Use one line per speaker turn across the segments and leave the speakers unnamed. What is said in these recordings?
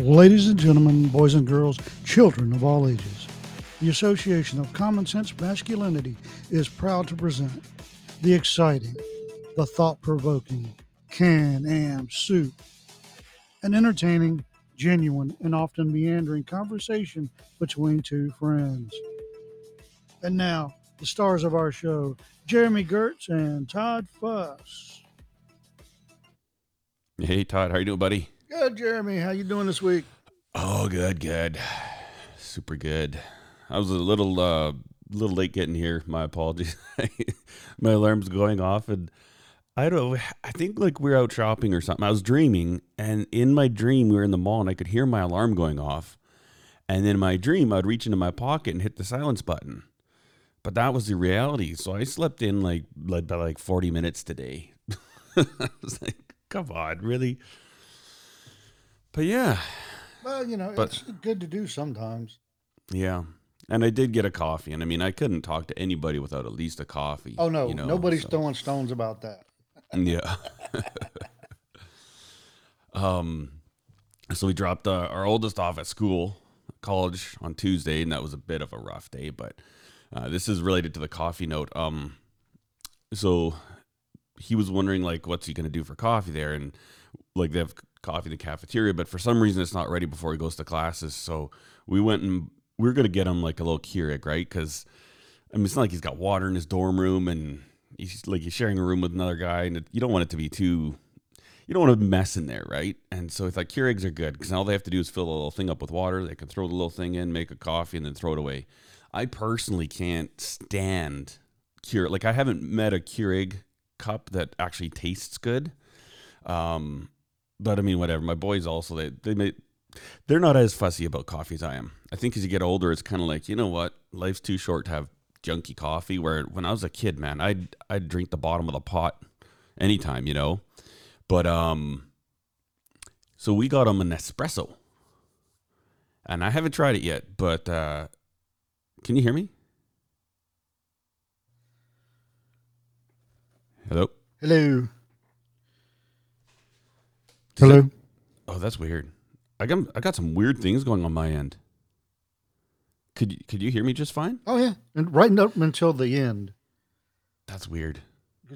Ladies and gentlemen, boys and girls, children of all ages, the Association of Common Sense Masculinity is proud to present the exciting, the thought provoking Can Am Soup, an entertaining, genuine, and often meandering conversation between two friends. And now, the stars of our show, Jeremy Gertz and Todd Fuss.
Hey Todd, how you doing, buddy?
Good, Jeremy. How you doing this week?
Oh, good, good, super good. I was a little, uh, little late getting here. My apologies. My alarm's going off, and I don't. know. I think like we are out shopping or something. I was dreaming, and in my dream, we were in the mall, and I could hear my alarm going off. And in my dream, I'd reach into my pocket and hit the silence button. But that was the reality. So I slept in like like by like forty minutes today. I was like, come on, really? But yeah,
Well, you know,
But-
it's good to do sometimes.
Yeah. And I did get a coffee. And I mean, I couldn't talk to anybody without at least a coffee.
Oh no,
you know,
nobody's
so-
throwing stones about that.
Yeah. um, so we dropped uh, our oldest off at school, college on Tuesday, and that was a bit of a rough day. But uh, this is related to the coffee note. Um, so he was wondering like, what's he gonna do for coffee there? And like they have coffee in the cafeteria, but for some reason it's not ready before he goes to classes. So we went and we are gonna get him like a little Keurig, right? Because I mean, it's not like he's got water in his dorm room and he's like he's sharing a room with another guy, and it, you don't want it to be too. You don't want to mess in there, right? And so it's like Keurigs are good because all they have to do is fill a little thing up with water. They can throw the little thing in, make a coffee, and then throw it away. I personally can't stand Keurig. Like I haven't met a Keurig cup that actually tastes good. Um, but I mean, whatever. My boys also they they may they're not as fussy about coffee as I am. I think as you get older, it's kind of like you know what, life's too short to have junky coffee. Where when I was a kid, man, I'd I'd drink the bottom of the pot anytime, you know. But um, so we got him an espresso, and I haven't tried it yet. But uh, can you hear me? Hello.
Hello. Hello.
Oh, that's weird. I got I got some weird things going on my end. Could you, could you hear me just fine?
Oh yeah, and right up until the end,
That's weird.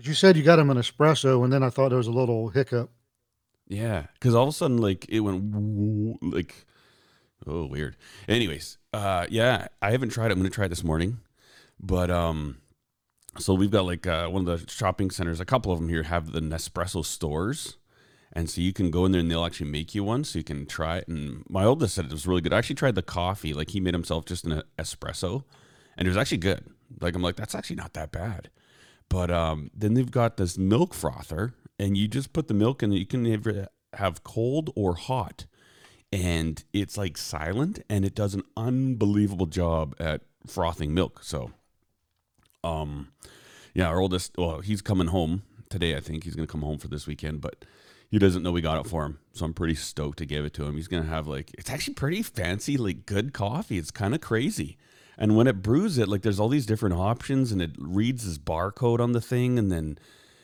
you said you got him an espresso, and then I thought there was a little hiccup.
Yeah, because all of a sudden, like it went woo- like, oh, weird. Anyways, uh, yeah, I haven't tried it. I'm gonna try it this morning, but um, so we've got like uh, one of the shopping centers. A couple of them here have the Nespresso stores, and so you can go in there and they'll actually make you one, so you can try it. And my oldest said it was really good. I actually tried the coffee. Like he made himself just an espresso, and it was actually good. Like I'm like that's actually not that bad. But um, then they've got this milk frother, and you just put the milk in. There, you can either have cold or hot, and it's like silent, and it does an unbelievable job at frothing milk. So, um, yeah, our oldest, well, he's coming home today. I think he's gonna come home for this weekend, but he doesn't know we got it for him. So I'm pretty stoked to give it to him. He's gonna have like it's actually pretty fancy, like good coffee. It's kind of crazy. And when it brews it, like there's all these different options, and it reads this barcode on the thing, and then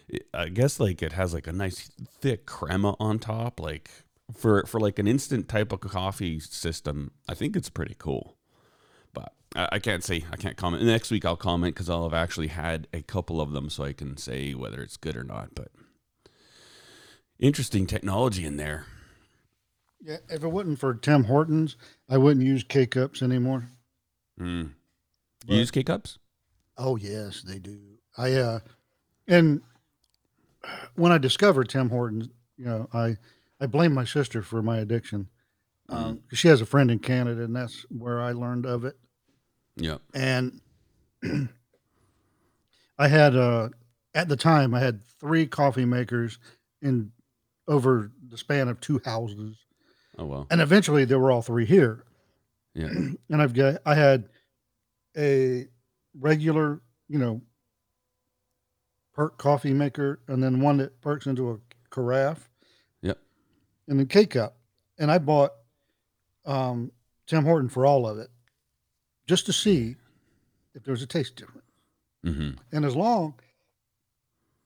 it, I guess like it has like a nice thick crema on top. Like for for like an instant type of coffee system, I think it's pretty cool. But I, I can't say I can't comment. Next week I'll comment because I'll have actually had a couple of them, so I can say whether it's good or not. But interesting technology in there.
Yeah, if it wasn't for Tim Hortons, I wouldn't use K cups anymore.
Mm.
But-
You use K cups?
Oh yes, they do. I uh, and when I discovered Tim Hortons, you know, I I blame my sister for my addiction. Um, 'cause she has a friend in Canada, and that's where I learned of it.
Yeah.
And I had uh, at the time I had three coffee makers in over the span of two houses,
Oh well.
and eventually they were all three here.
Yeah.
and I've got I had a regular, you know, perk coffee maker, and then one that perks into a carafe.
Yep.
And then K cup, and I bought um, Tim Horton for all of it, just to see if there was a taste difference.
Mm-hmm.
And as long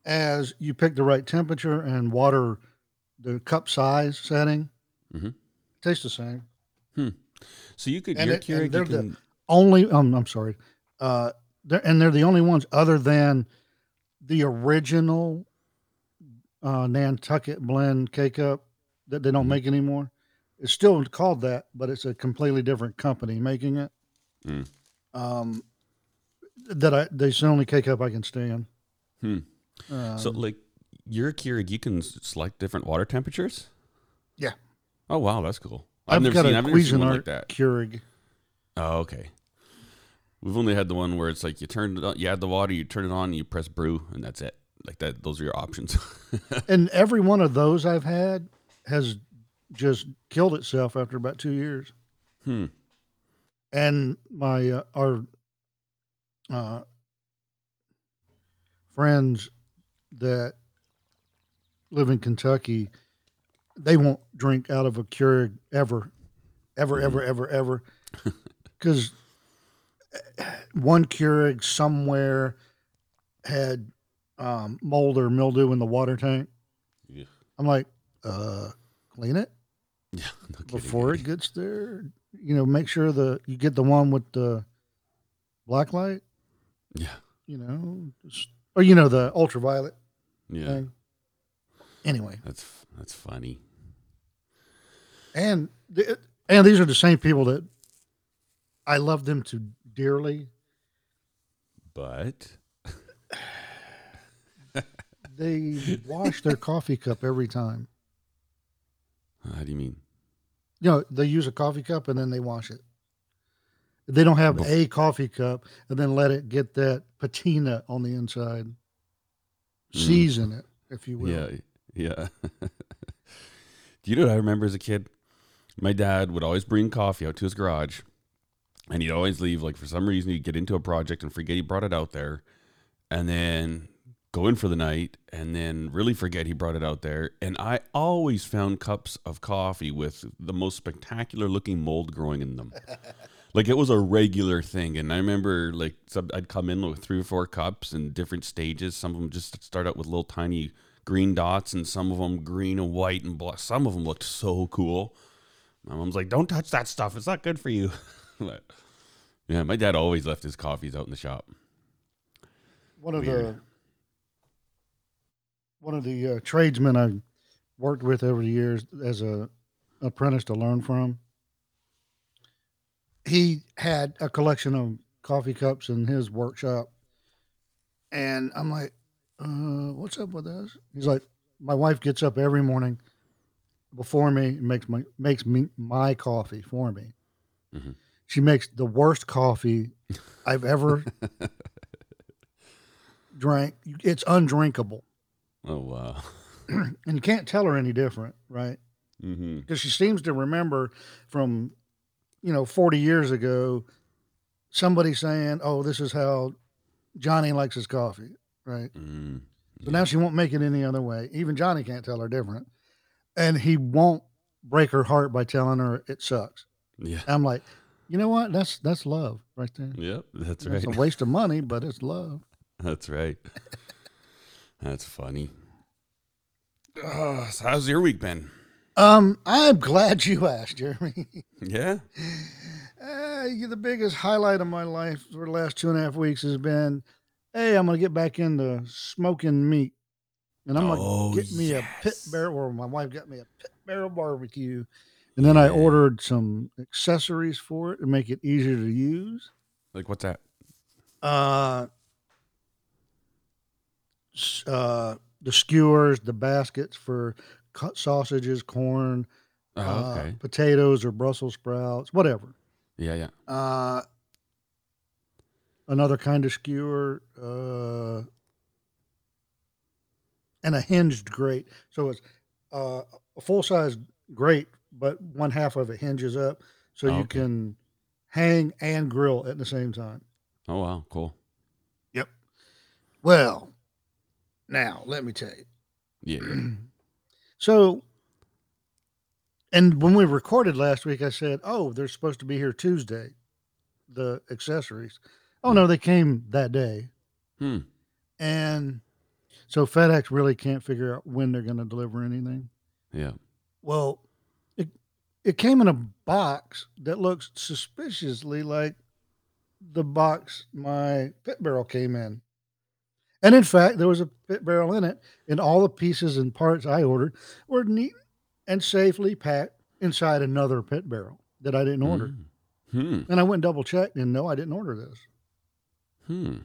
as you pick the right temperature and water the cup size setting,
Mhm.
Tastes the same.
So you could
And
your
it-
Keurig, you
they're the-
can,
Only, um, I'm sorry. Uh, they're, and they're the only ones other than the original uh, Nantucket blend K cup that they don't
Mhm.
make anymore. It's still called that, but it's a completely different company making it.
Mm.
Um, that I, that's the only K cup I can stand.
Hmm.
Um,
so like your Keurig, you can select different water temperatures.
Yeah.
Oh wow, that's cool. I've,
I've
never
got
seen.
a
I've never seen one like that.
Keurig.
Oh okay. We've only had the one where it's like you turn it on, you add the water, you turn it on, you press brew, and that's it. Like that. Those are your options.
And every one of those I've had has just killed itself after about two years.
hmm.
And my uh, our uh, friends that live in Kentucky, they won't drink out of a Keurig ever, ever,
Mhm.
ever, ever, ever, because one Keurig somewhere had um, mold or mildew in the water tank.
Yeah.
I'm like, uh, clean it
Yeah. No
before it gets there. You know, make sure the you get the one with the black light.
Yeah.
You know, just, or you know the ultraviolet
Yeah.
thing. Anyway,
That's that's funny.
and the, and these are the same people that I love them to dearly.
But
They wash their coffee cup every time.
how do you mean?
You know, they use a coffee cup and then they wash it. They don't have a coffee cup and then let it get that patina on the inside.
Mm.
Season it, if you will.
Yeah, yeah. Do you know what I remember as a kid? My dad would always bring coffee out to his garage, and he'd always leave. Like for some reason, he'd get into a project and forget he brought it out there, and then go in for the night, and then really forget he brought it out there. And I always found cups of coffee with the most spectacular looking mold growing in them. like it was a regular thing and i remember like some, i'd come in with three or four cups in different stages some of them just start out with little tiny green dots and some of them green and white and black. Some of them looked so cool. My mom's like don't touch that stuff. It's not good for you. But, yeah my dad always left his coffees out in the shop.
One of the one of the uh, tradesmen I worked with over the years as a apprentice to learn from. He had a collection of coffee cups in his workshop, and I'm like, uh, "What's up with us? He's like, "My wife gets up every morning before me and makes my makes me my coffee for me.
Mhm.
She makes the worst coffee I've ever drank. It's undrinkable."
oh wow
and you can't tell her any different, right?
mm-hmm.
Because she seems to remember from, you know, 40 years ago, somebody saying, oh, this is how Johnny likes his coffee, right?
mm
So now she won't make it any other way. Even Johnny can't tell her different. And he won't break her heart by telling her it sucks.
yeah
I'm like, you know what? That's that's love right there.
yep that's
It's
right
a waste of money, but it's love.
that's right that's funny oh, so how's your week been
Um, I'm glad you asked, Jeremy.
yeah
Uh, the biggest highlight of my life for the last two and a half weeks has been, hey, I'm gonna get back into smoking meat, and I'm gonna
Oh,
get me a pit barrel. Or my wife got me a pit barrel barbecue, and then I ordered some accessories for it to make it easier to use.
like what's that
Uh, uh, the skewers, the baskets for cut sausages, corn,
oh
uh, potatoes, or Brussels sprouts, whatever.
yeah yeah
Uh, another kind of skewer, uh, and a hinged grate. So it's uh, a full size grate, but one half of it hinges up, so you
Okay.
can hang and grill at the same time.
Oh wow, cool. Yep.
Well, now let me tell you.
Yeah.
So, and when we recorded last week, I said, "Oh, they're supposed to be here Tuesday." The accessories. Oh no, they came that day.
Hmm.
And so FedEx really can't figure out when they're going to deliver anything.
Yeah.
Well, it, it came in a box that looks suspiciously like the box my pit barrel came in. And in fact, there was a pit barrel in it, and all the pieces and parts I ordered were neat and safely packed inside another pit barrel that I didn't order.
Mm. Hmm.
And I went and double checked, and no, I didn't order this.
Hmm.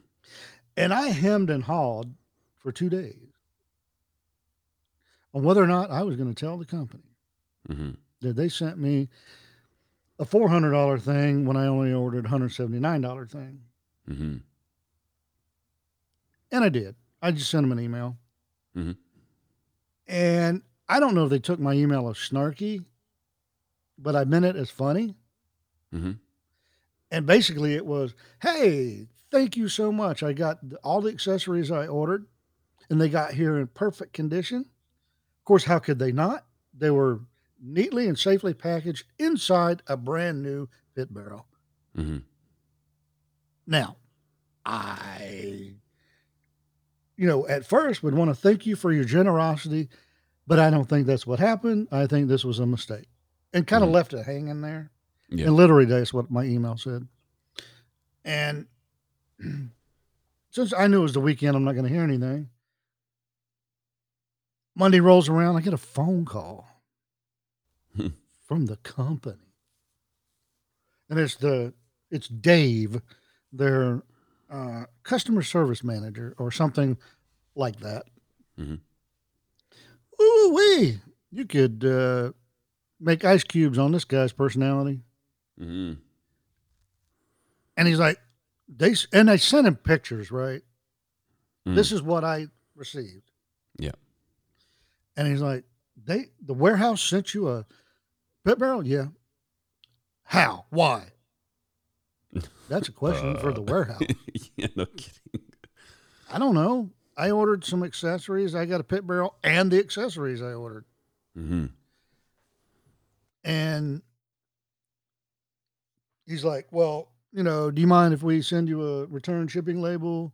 And I hemmed and hawed for two days on whether or not I was going to tell the company
hmm
that they sent me a four hundred dollar thing when I only ordered a hundred seventy nine dollar thing,
hmm
and I did. I just sent them an email,
Mhm.
and I don't know if they took my email as snarky, but I meant it as funny.
hmm
And basically, it was, "Hey, thank you so much. I got all the accessories I ordered, and they got here in perfect condition. Of course, how could they not? They were neatly and safely packaged inside a brand new pit barrel.
hmm
Now, I, you know, at first would want to thank you for your generosity, but I don't think that's what happened. I think this was a mistake, and kind of
Mhm.
left it hanging there.
Yeah.
And literally, that's what my email said. And since I knew it was the weekend, I'm not going to hear anything. Monday rolls around, I get a phone call
Hmm.
from the company, and it's the it's Dave, their uh, customer service manager or something like that.
Mhm.
Ooh wee! You could uh, make ice cubes on this guy's personality.
hmm
And he's like, they and they sent him pictures, right?
Mm.
This is what I received.
Yeah.
And he's like, they the warehouse sent you a pit barrel? Yeah. How? Why? That's a question for the
Uh.
warehouse.
yeah, no kidding.
I don't know. I ordered some accessories. I got a pit barrel and the accessories I ordered.
hmm
And he's like, Well, you know, do you mind if we send you a return shipping label?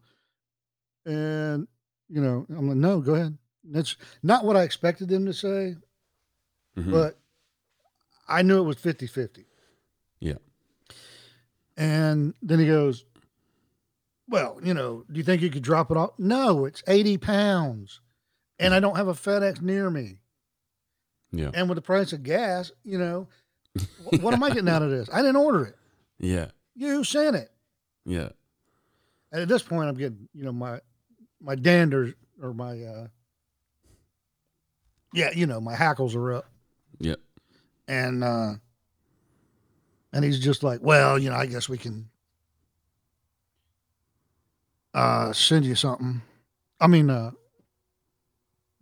And, you know, I'm like, No, go ahead. That's not what I expected them to say,
hmm
but I knew it was 50 50.
Yeah.
And then he goes, Well, you know, do you think you could drop it off? No, it's 80 pounds. And I don't have a FedEx near me.
Yeah.
And with the price of gas, you know, what am I getting out of this? I didn't order it.
Yeah.
You sent it.
Yeah.
And at this point, I'm getting, you know, my my danders or my, uh, yeah, you know, my hackles are up.
Yeah.
And uh, and he's just like, well, you know, I guess we can uh, send you something. I mean, uh,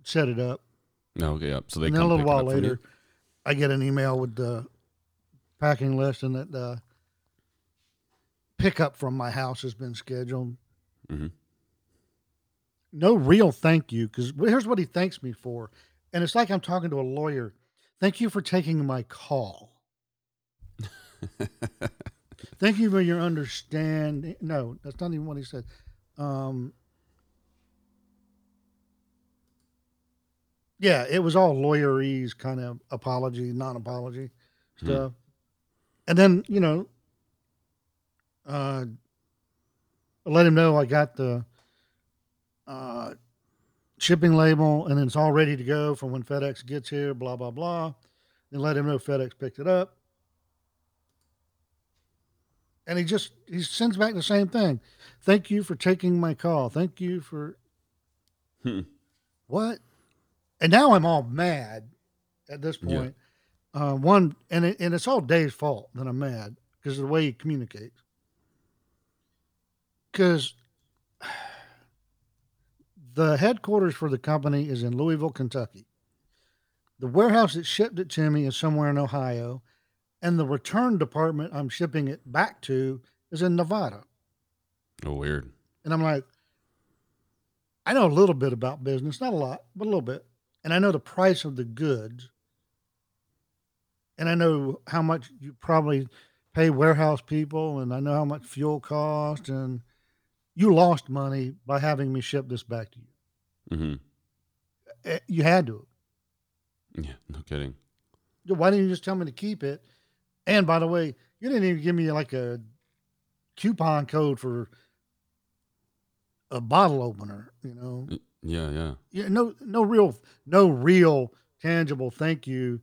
set it up.
No, okay. Yep. So they
and then a little while
up from you?
later, I get an email with the packing list and that the pickup from my house has been scheduled.
Mhm.
No real thank you because here's what he thanks me for, and it's like I'm talking to a lawyer. Thank you for taking my call. Thank you for your understanding. No, that's not even what he said. Um, yeah, it was all lawyerese kind of apology, non-apology
Hmm.
stuff. And then you know, uh, let him know I got the uh, shipping label, and it's all ready to go for when FedEx gets here. Blah blah blah. Then let him know FedEx picked it up and he just he sends back the same thing. Thank you for taking my call. Thank you for
Hmm.
what? And now I'm all mad at this
Yeah.
point. Uh, one and it, and it's all Dave's fault that I'm mad because of the way he communicates. Because the headquarters for the company is in Louisville, Kentucky. The warehouse that shipped it to me is somewhere in Ohio, and the return department I'm shipping it back to is in Nevada.
Oh, weird.
And I'm like, I know a little bit about business, not a lot, but a little bit. And I know the price of the goods. And I know how much you probably pay warehouse people, and I know how much fuel cost. And you lost money by having me ship this back to you.
hmm
Eh, You had to.
Yeah. No kidding.
why didn't you just tell me to keep it? And by the way, you didn't even give me like a coupon code for a bottle opener. You know,
Yeah, yeah.
yeah, no, no real, no real tangible thank you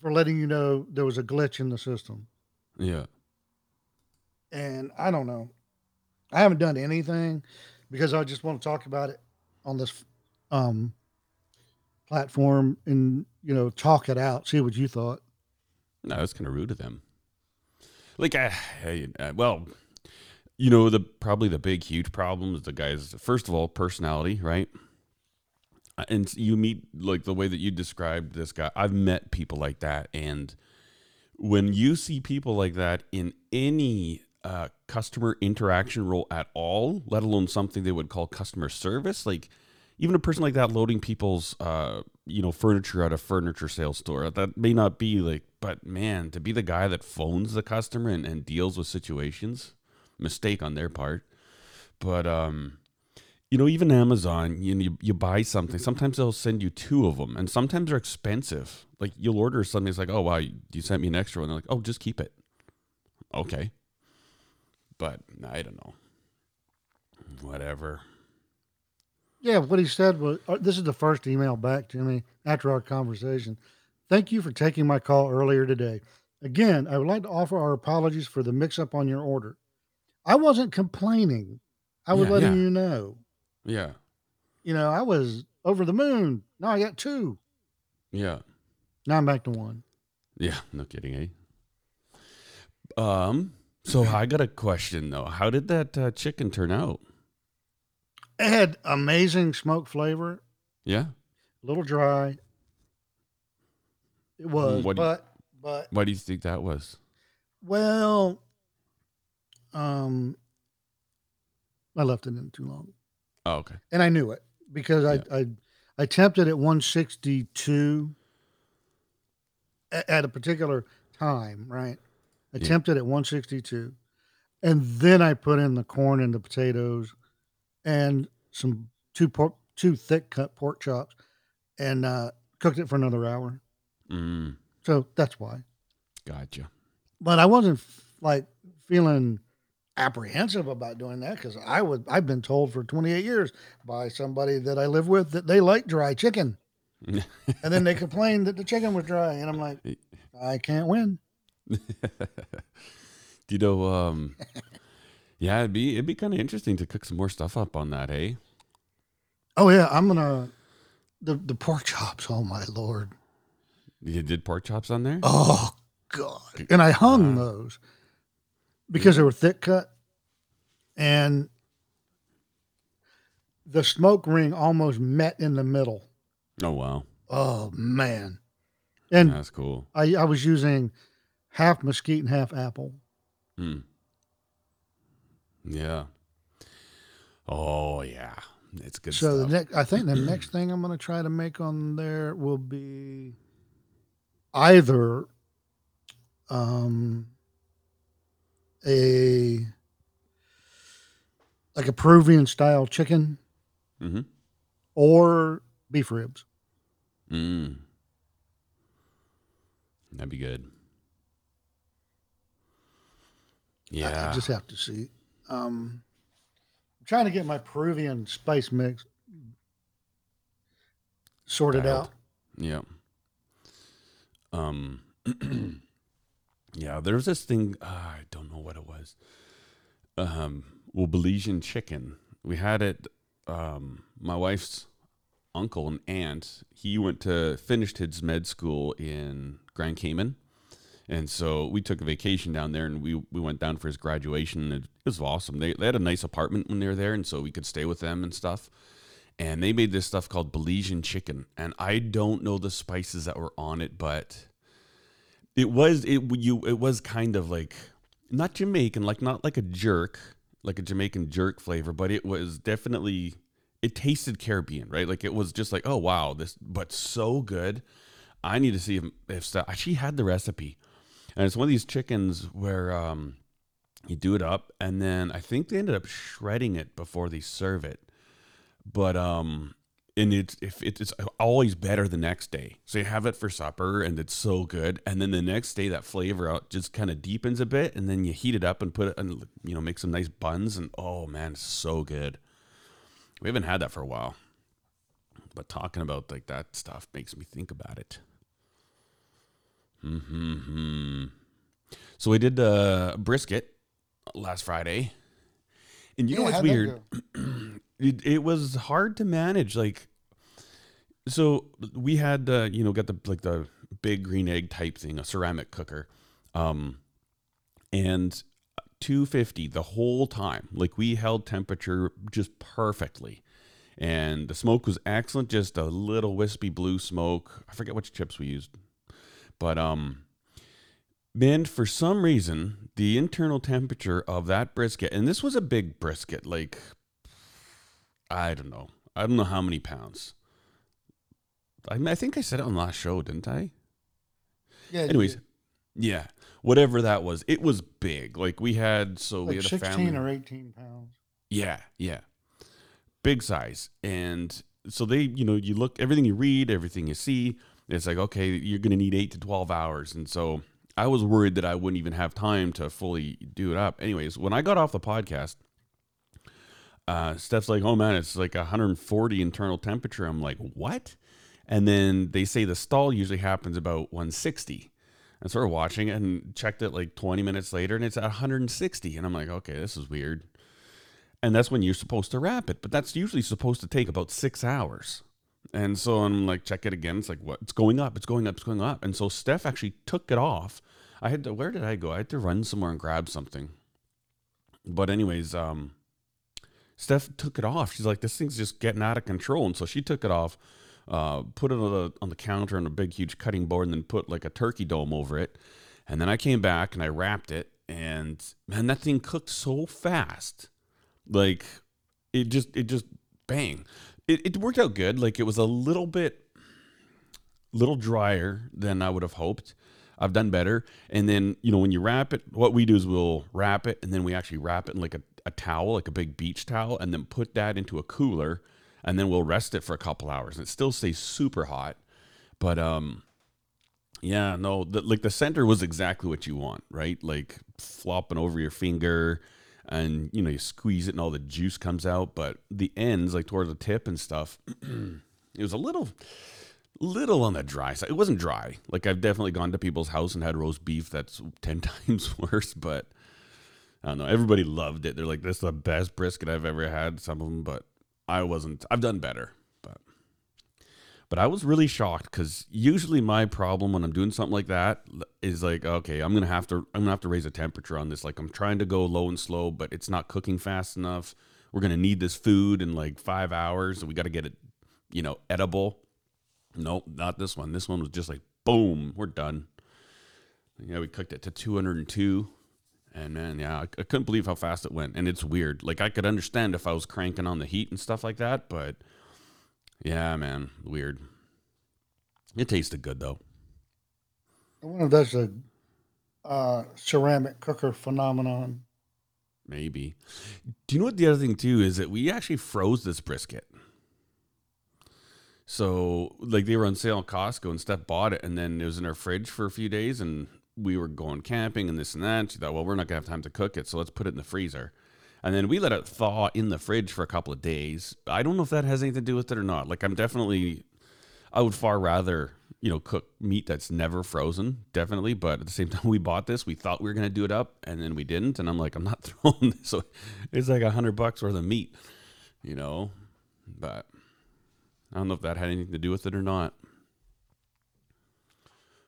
for letting you know there was a glitch in the system.
Yeah.
And I don't know. I haven't done anything because I just want to talk about it on this um platform and you know talk it out, see what you thought.
No, that's kind of rude of them. Like, I- well, you know, the probably the big, huge problem is the guys. First of all, personality, right? Uh, And you meet like the way that you described this guy. I've met people like that, and when you see people like that in any uh, customer interaction role at all, let alone something they would call customer service, like even a person like that loading people's uh, you know furniture at a furniture sales store that may not be like but man to be the guy that phones the customer and, and deals with situations mistake on their part. But um you know even amazon you, you you buy something sometimes they'll send you two of them and sometimes they're expensive. Like you'll order something it's like oh wow you, you sent me an extra one. They're like oh just keep it. Okay but i don't know whatever
Yeah, what he said was uh, this is the first email back to me after our conversation. Thank you for taking my call earlier today. Again, I would like to offer our apologies for the mix up on your order. I wasn't complaining. I was
Yeah,
letting
yeah.
you know.
yeah
You know, I was over the moon. Now I got two.
yeah
Now I'm back to one.
Yeah, no kidding, eh? Um, so I got a question though. How did that uh, chicken turn out?
It had amazing smoke flavor,
Yeah.
a little dry. It was,
what do you-
but but
Why do you think that was?
well, um, I left it in too long.
Oh, okay.
and I knew it because I I I tempted at 162 a- at a particular time, right? I
Yeah.
at 162, and then I put in the corn and the potatoes, and some two pork two thick cut pork chops, and uh, cooked it for another hour.
Mm,
So that's why.
gotcha.
But I wasn't like feeling apprehensive about doing that because I was I've been told for 28 years by somebody that I live with that they like dry chicken, and then they complained that the chicken was dry, and I'm like, I can't win.
Do you know? Um, yeah, it'd be it'd be kind of interesting to cook some more stuff up on that, hey?
Oh yeah, I'm gonna the the pork chops. Oh my lord.
You did pork chops on there?
Oh god. And I hung
Wow.
those because they were thick cut, and the smoke ring almost met in the middle.
Oh wow,
Oh man. And
that's cool.
I, I was using half mesquite and half apple.
Hmm. Yeah. Oh yeah, it's good
so the next, I think the next thing I'm going to try to make on there will be either um, a like a Peruvian style chicken
mm-hmm.
or beef ribs.
Mm. That'd be good.
I-
Yeah.
I, just have to see. Um, I'm trying to get my Peruvian spice mix sorted
Dialed.
out.
Yeah. Um. yeah, there's this thing. Uh, I don't know what it was. Um, well, Belizean chicken. We had it. Um, my wife's uncle and aunt. He went to finished his med school in Grand Cayman, and so we took a vacation down there, and we we went down for his graduation. It was awesome. They they had a nice apartment when they were there, and so we could stay with them and stuff and they made this stuff called Belizean chicken, and I don't know the spices that were on it, but it was it you it was kind of like not Jamaican, like not like a jerk, like a Jamaican jerk flavor, but it was definitely it tasted Caribbean, right? Like it was just like oh wow this, but so good. I need to see if, if. She had the recipe, and it's one of these chickens where um you do it up, and then I think they ended up shredding it before they serve it but um and it's if it's always better the next day. So you have it for supper, and it's so good. And then the next day, that flavor out just kind of deepens a bit, and then you heat it up and put it, and you know, make some nice buns, and oh man, so good. We haven't had that for a while, but talking about like that stuff makes me think about it. Hmm. So we did uh, brisket last Friday, and you know what's weird? it, it was hard to manage like so we had uh, you know got the like the big green egg type thing a ceramic cooker um and 250 the whole time. Like we held temperature just perfectly. And the smoke was excellent just a little wispy blue smoke. I forget which chips we used but um man for some reason the internal temperature of that brisket and this was a big brisket like I don't know. I don't know how many pounds. I, mean, I think I said it on last show, didn't I?
Yeah.
Anyways, yeah, whatever that was, it was big. Like we had, so we
like
had a
sixteen
family.
or eighteen pounds.
Yeah, yeah. Big size. And so they, you know, you look, everything you read, everything you see, it's like, okay, you're going to need eight to 12 hours. And so I was worried that I wouldn't even have time to fully do it up. Anyways, when I got off the podcast, uh, Steph's like, oh man, it's like 140 internal temperature. I'm like, what? And then they say the stall usually happens about 160. And so we're watching it and checked it like 20 minutes later and it's at 160. And I'm like, okay, this is weird and that's when you're supposed to wrap it but that's usually supposed to take about six hours and so i'm like check it again. It's like what? It's going up. It's going up. It's going up. And so steph actually took it off. I had to where did i go? I had to run somewhere and grab something. But anyways um steph took it off. She's like this thing's just getting out of control. And so she took it off uh, put it on the, on the counter on a big huge cutting board and then put like a turkey dome over it. And then i came back and i wrapped it. And man that thing cooked so fast. Like it just it just bang it, it worked out good. Like it was a little bit little drier than i would have hoped. I've done better. And then you know when you wrap it what we do is we'll wrap it and then we actually wrap it in like a, a towel like a big beach towel and then put that into a cooler and then we'll rest it for a couple hours. And it still stays super hot but um yeah no the, like the center was exactly what you want right? Like flopping over your finger and you know you squeeze it and all the juice comes out but the ends like towards the tip and stuff it was a little little on the dry side. It wasn't dry. Like i've definitely gone to people's house and had roast beef that's 10 times worse but i don't know. Everybody loved it. They're like this is the best brisket i've ever had some of them but i wasn't i've done better but I was really shocked because usually my problem when I'm doing something like that is like, okay, I'm gonna have to I'm gonna have to raise the temperature on this. Like I'm trying to go low and slow, but it's not cooking fast enough. We're gonna need this food in like five hours, and we got to get it, you know, edible. Nope, not this one. This one was just like, boom, we're done. Yeah, we cooked it to 202. And man, yeah, I, I couldn't believe how fast it went. And it's weird. Like I could understand if I was cranking on the heat and stuff like that, but yeah, man, weird. It tasted good though.
I wonder if that's a uh, ceramic cooker phenomenon.
Maybe. Do you know what the other thing too is that we actually froze this brisket. So like they were on sale at Costco and Steph bought it and then it was in our fridge for a few days and we were going camping and this and that. She thought, well, we're not gonna have time to cook it, so let's put it in the freezer. And then we let it thaw in the fridge for a couple of days. I don't know if that has anything to do with it or not. Like I'm definitely I would far rather, you know, cook meat that's never frozen, definitely. But at the same time, we bought this, we thought we were gonna do it up, and then we didn't. And I'm like, I'm not throwing this. So it's like a hundred bucks worth of meat, you know. But I don't know if that had anything to do with it or not.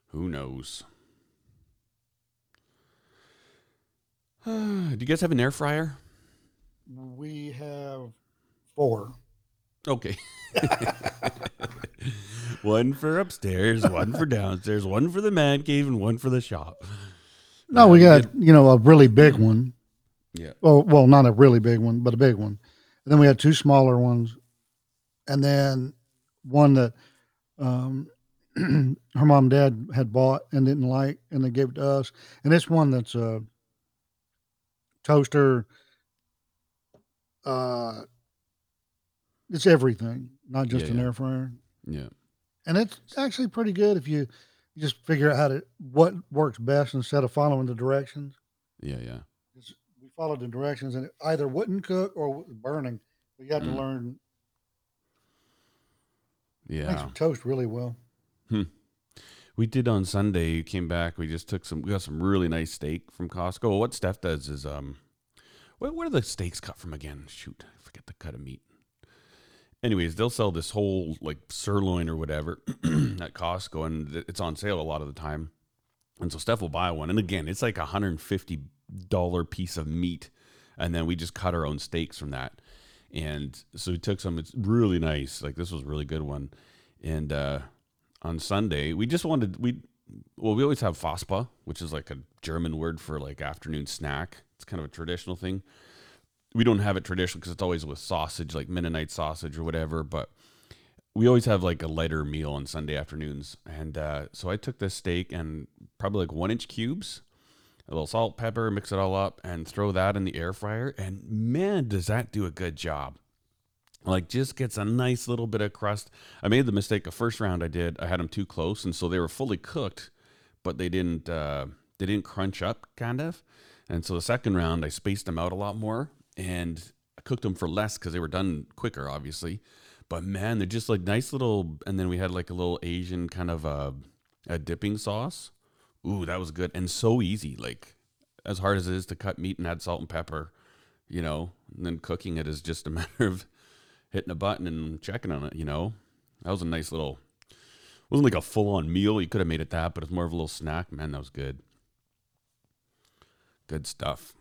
Who knows? do you guys have an air fryer?
We have four.
Okay. one for upstairs, one for downstairs, one for the man cave, and one for the shop.
No, we got you know a really big one.
Yeah.
Well, well, not a really big one, but a big one. And then we had two smaller ones, and then one that um, her mom and dad had bought and didn't like, and they gave it to us. And it's one that's a toaster. Uh, it's everything, not just
Yeah,
an
yeah.
air fryer.
Yeah.
And it's actually pretty good if you just figure out how to what works best instead of following the directions.
Yeah. Yeah.
'Cause We followed the directions and it either wouldn't cook or was burning. You have to
Mm.
learn
Yeah.
makes toast really well.
We did on Sunday. Came back. We just took some. We got some really nice steak from Costco. What Steph does is um, where, where are the steaks cut from again? Shoot, I forget the cut of meat. Anyways, they'll sell this whole like sirloin or whatever at Costco, and it's on sale a lot of the time. And so Steph will buy one, and again, it's like a hundred fifty dollar piece of meat, and then we just cut our own steaks from that. And so we took some. It's really nice. Like this was a really good one, and uh, on Sunday. We just wanted we well we always have Faspa, which is like a German word for like afternoon snack. It's kind of a traditional thing. We don't have it traditional because it's always with sausage, like Mennonite sausage or whatever. But we always have like a lighter meal on Sunday afternoons. And uh, so I took this steak and probably like one inch cubes, a little salt, pepper, mix it all up, and throw that in the air fryer. And man, does that do a good job! Like just gets a nice little bit of crust. I made the mistake the first round I did. I had them too close, and so they were fully cooked, but they didn't uh, they didn't crunch up kind of. And so the second round I spaced them out a lot more, and I cooked them for less because they were done quicker, obviously. But man, they're just like nice little. And then we had like a little Asian kind of a, a dipping sauce. Ooh, that was good and so easy. Like as hard as it is to cut meat and add salt and pepper, you know, and then cooking it is just a matter of hitting a button and checking on it, you know. That was a nice little wasn't like a full on meal. You could have made it that, but it's more of a little snack. Man, that was good. Good stuff.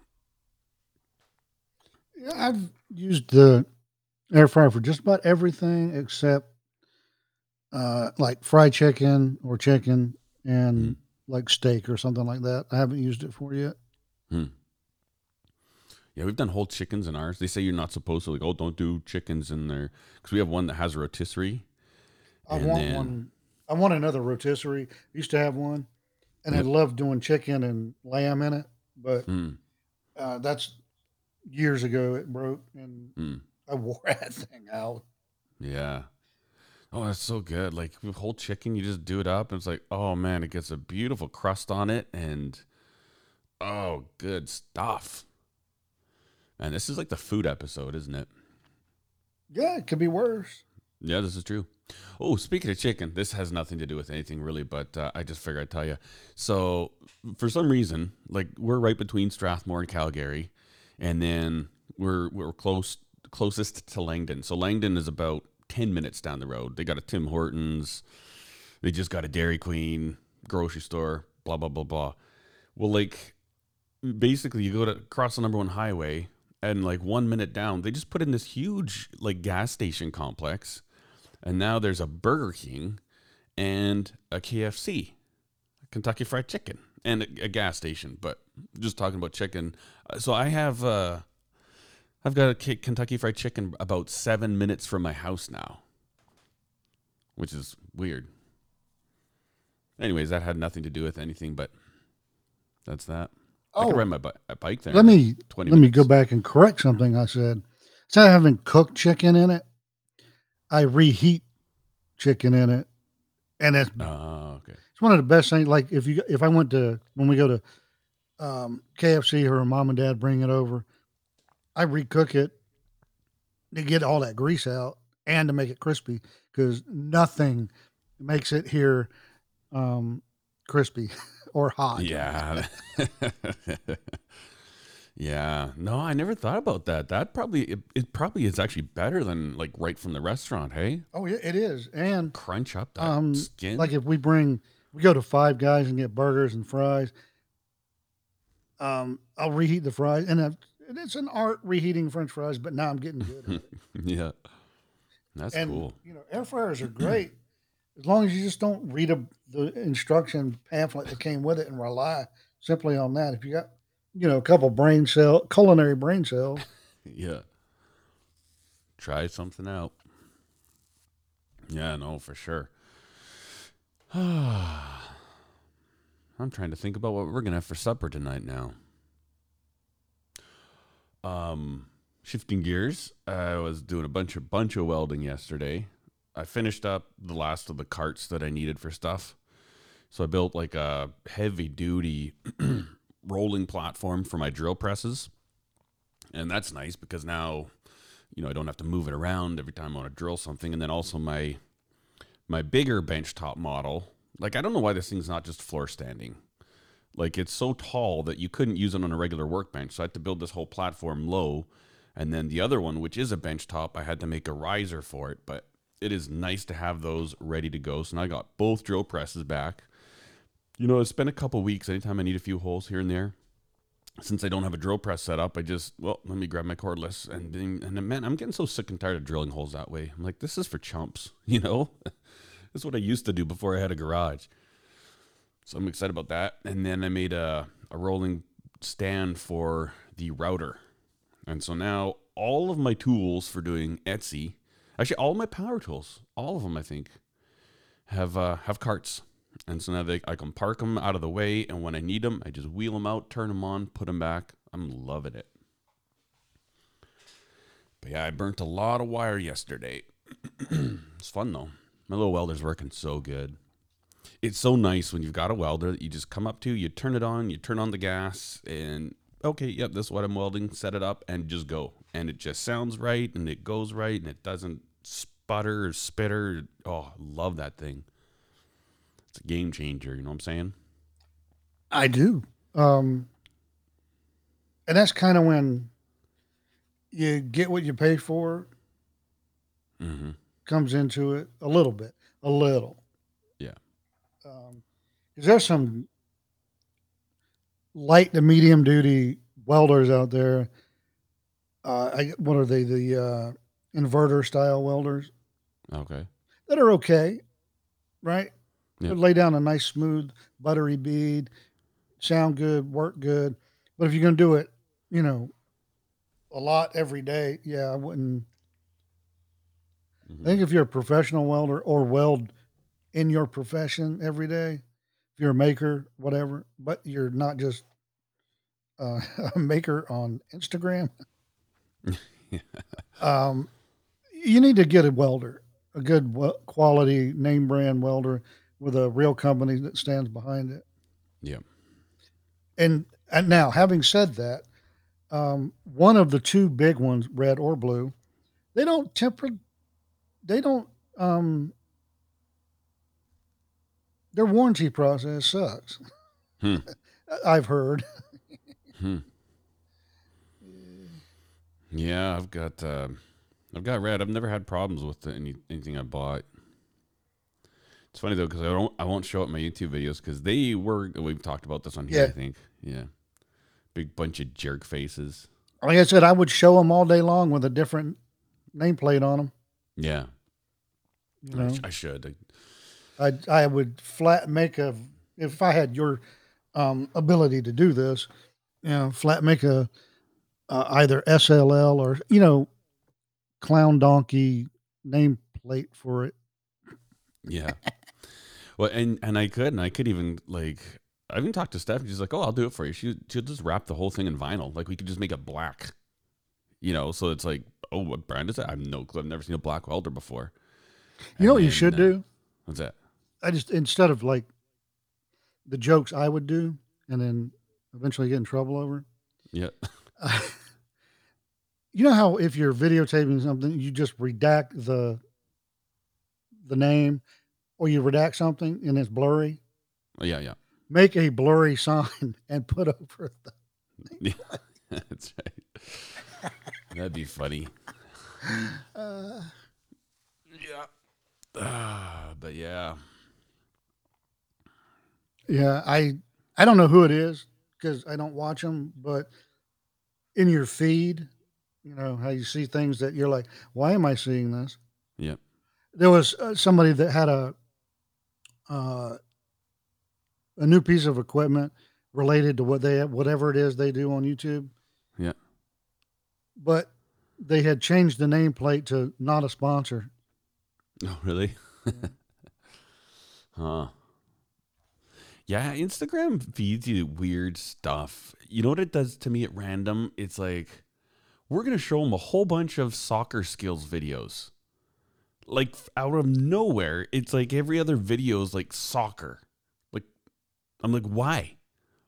Yeah, I've used the air fryer for just about everything except uh, like fried chicken or chicken and
Mm.
like steak or something like that. I haven't used it for yet.
Yeah, we've done whole chickens in ours. They say you're not supposed to like, oh, don't do chickens in there because we have one that has a rotisserie.
I
And
want
then-
one. I want another rotisserie. Used to have one, and I
Yep.
love doing chicken and lamb in it. But
Mm,
uh, that's years ago. It broke, and
mm,
I wore that thing out.
yeah. Oh, that's so good. Like whole chicken, you just do it up, and it's like, oh man, it gets a beautiful crust on it, and oh, good stuff. Man, this is like the food episode, isn't it?
Yeah, it could be worse.
Yeah, this is true. Oh, speaking of chicken, this has nothing to do with anything really, but uh, I just figured I'd tell you. So, for some reason, like we're right between Strathmore and Calgary, and then we're we're close closest to Langdon. So Langdon is about ten minutes down the road. They got a Tim Hortons, they just got a Dairy Queen, grocery store, blah blah blah blah. Well, like basically, you go to cross the number one highway, and like one minute down, they just put in this huge like gas station complex and now there's a Burger King and a KFC, Kentucky Fried Chicken, and a, a gas station. But just talking about chicken, uh, so I have uh, I've got a K- Kentucky Fried Chicken about seven minutes from my house now, which is weird. Anyways, that had nothing to do with anything, but that's that. I
Oh,
can ride my bi- bike there.
let me
20
let me go back and correct something I said. Instead of having cooked chicken in it, I reheat chicken in it, and it's
Oh, okay.
it's one of the best things. Like if you if I went to when we go to um, KFC or mom and dad bring it over, I recook it to get all that grease out and to make it crispy because nothing makes it here um, crispy or hot.
Yeah. yeah. No, I never thought about that. That probably it, it probably is actually better than like right from the restaurant, hey?
Oh yeah, it is. And
Crunch up that
um,
skin.
like if we bring we go to Five Guys and get burgers and fries. Um, I'll reheat the fries, and I've, it's an art reheating French fries, but now I'm getting good. at it.
yeah. That's
and
cool.
you know, air fryers are great as long as you just don't read a, the instruction pamphlet that came with it and rely simply on that. If you got, you know, a couple brain cell, culinary brain cells,
Yeah. Try something out. Yeah, no, for sure. I'm trying to think about what we're gonna have for supper tonight now. Um, shifting gears, I was doing a bunch of bunch of welding yesterday. I finished up the last of the carts that I needed for stuff. So I built like a heavy duty rolling platform for my drill presses. And that's nice because now, you know, I don't have to move it around every time I want to drill something. And then also my my bigger benchtop model, like I don't know why this thing's not just floor standing. Like it's so tall that you couldn't use it on a regular workbench. So I had to build this whole platform low. And then the other one, which is a bench top, I had to make a riser for it. But it is nice to have those ready to go. So now I got both drill presses back. You know, it's been a couple weeks. Anytime I need a few holes here and there, since I don't have a drill press set up, I just well, let me grab my cordless and and man, I'm getting so sick and tired of drilling holes that way. I'm like, this is for chumps, you know. this is what I used to do before I had a garage. So I'm excited about that. And then I made a a rolling stand for the router, and so now all of my tools for doing Etsy, actually all my power tools, all of them, I think, have uh, have carts. And so now they, I can park them out of the way, and when I need them, I just wheel them out, turn them on, put them back. I'm loving it. But yeah, I burnt a lot of wire yesterday. it's fun though. My little welder's working so good. It's so nice when you've got a welder that you just come up to, you turn it on, you turn on the gas, and okay, yep, this is what I'm welding, set it up, and just go. And it just sounds right, and it goes right, and it doesn't sputter or spitter. Oh, love that thing. It's a game changer. You know what I'm saying?
I do. Um, and that's kind of when you get what you pay for
Mm-hmm.
comes into it a little bit, a little.
Yeah.
Is there some light to medium duty welders out there. Uh, I, what are they? The uh, inverter style welders
Okay.
that are okay, right? They Lay down a nice, smooth, buttery bead, sound good, work good. But if you're going to do it, you know, a lot every day, yeah, I wouldn't.
Mhm.
I think if you're a professional welder or weld in your profession every day, if you're a maker, whatever, but you're not just uh, a maker on Instagram, yeah. um, you need to get a welder, a good quality name brand welder with a real company that stands behind it.
Yeah.
And and now, having said that, um, one of the two big ones, red or blue, they don't temper. They don't. Um, their warranty process sucks.
Hmm.
I've heard.
Hmm. Yeah, I've got uh, I've got red. I've never had problems with any anything I bought. It's funny though because I don't I won't show up my YouTube videos because they were we've talked about this on here. I think yeah, big bunch of jerk faces.
Like I said, I would show them all day long with a different nameplate on them.
Yeah,
You
I,
know,
I should.
I I would flat make a if I had your um, ability to do this, you know, flat make a uh, either SLL or you know, clown donkey nameplate for it.
Yeah. well, and and I could, and I could even like I even talked to Steph. She's like, "Oh, I'll do it for you." She she'll just wrap the whole thing in vinyl. Like we could just make it black. You know, so it's like, oh, what brand is that? I have no clue. I've never seen a black welder before.
You know
And
what you should
uh,
do?
What's that?
I just instead of like the jokes I would do and then eventually get in trouble over.
Yeah.
you know how if you're videotaping something, you just redact the the name, or you redact something and it's blurry.
Oh, yeah, yeah.
Make a blurry sign and put over the.
Yeah. That's right. That'd be funny.
Uh,
Yeah. Ah, but yeah.
yeah, I I don't know who it is because I don't watch them, but in your feed, you know how you see things that you're like, why am I seeing this?
Yeah.
there was uh, somebody that had a uh, a new piece of equipment related to what they whatever it is they do on YouTube.
Yeah.
But they had changed the nameplate to not a sponsor.
Oh, really? huh. Yeah, Instagram feeds you weird stuff. You know what it does to me at random? It's like we're gonna show them a whole bunch of soccer skills videos. Like out of nowhere, it's like every other video is like soccer. Like I'm like, why?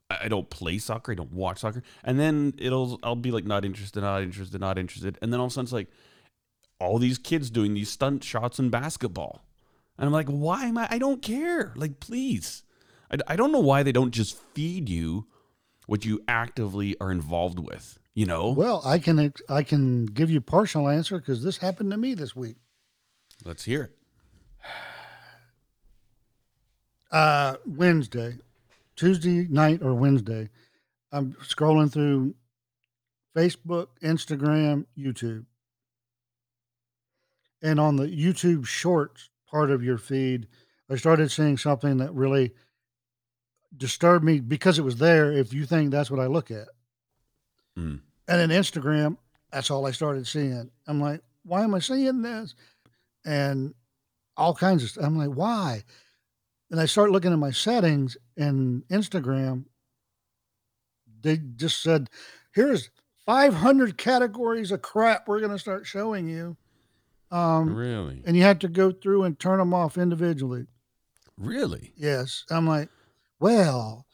I don't play soccer. I don't watch soccer. And then it'll I'll be like not interested, not interested, not interested. And then all of a sudden it's like all these kids doing these stunt shots in basketball. And I'm like, why am I? I don't care. Like, please. I, I don't know why they don't just feed you what you actively are involved with. You know?
Well, I can I can give you partial answer because this happened to me this week.
Let's hear it.
Uh, Wednesday, Tuesday night or Wednesday, I'm scrolling through Facebook, Instagram, YouTube, and on the YouTube Shorts part of your feed, I started seeing something that really disturbed me because it was there. If you think that's what I look at,
Mm.
and in Instagram, that's all I started seeing. I'm like, why am I seeing this? And all kinds of stuff. I'm like, why? And I start looking at my settings and Instagram. They just said, here's 500 categories of crap we're going to start showing you. Um,
Really?
and you had to go through and turn them off individually.
Really?
Yes. I'm like, well,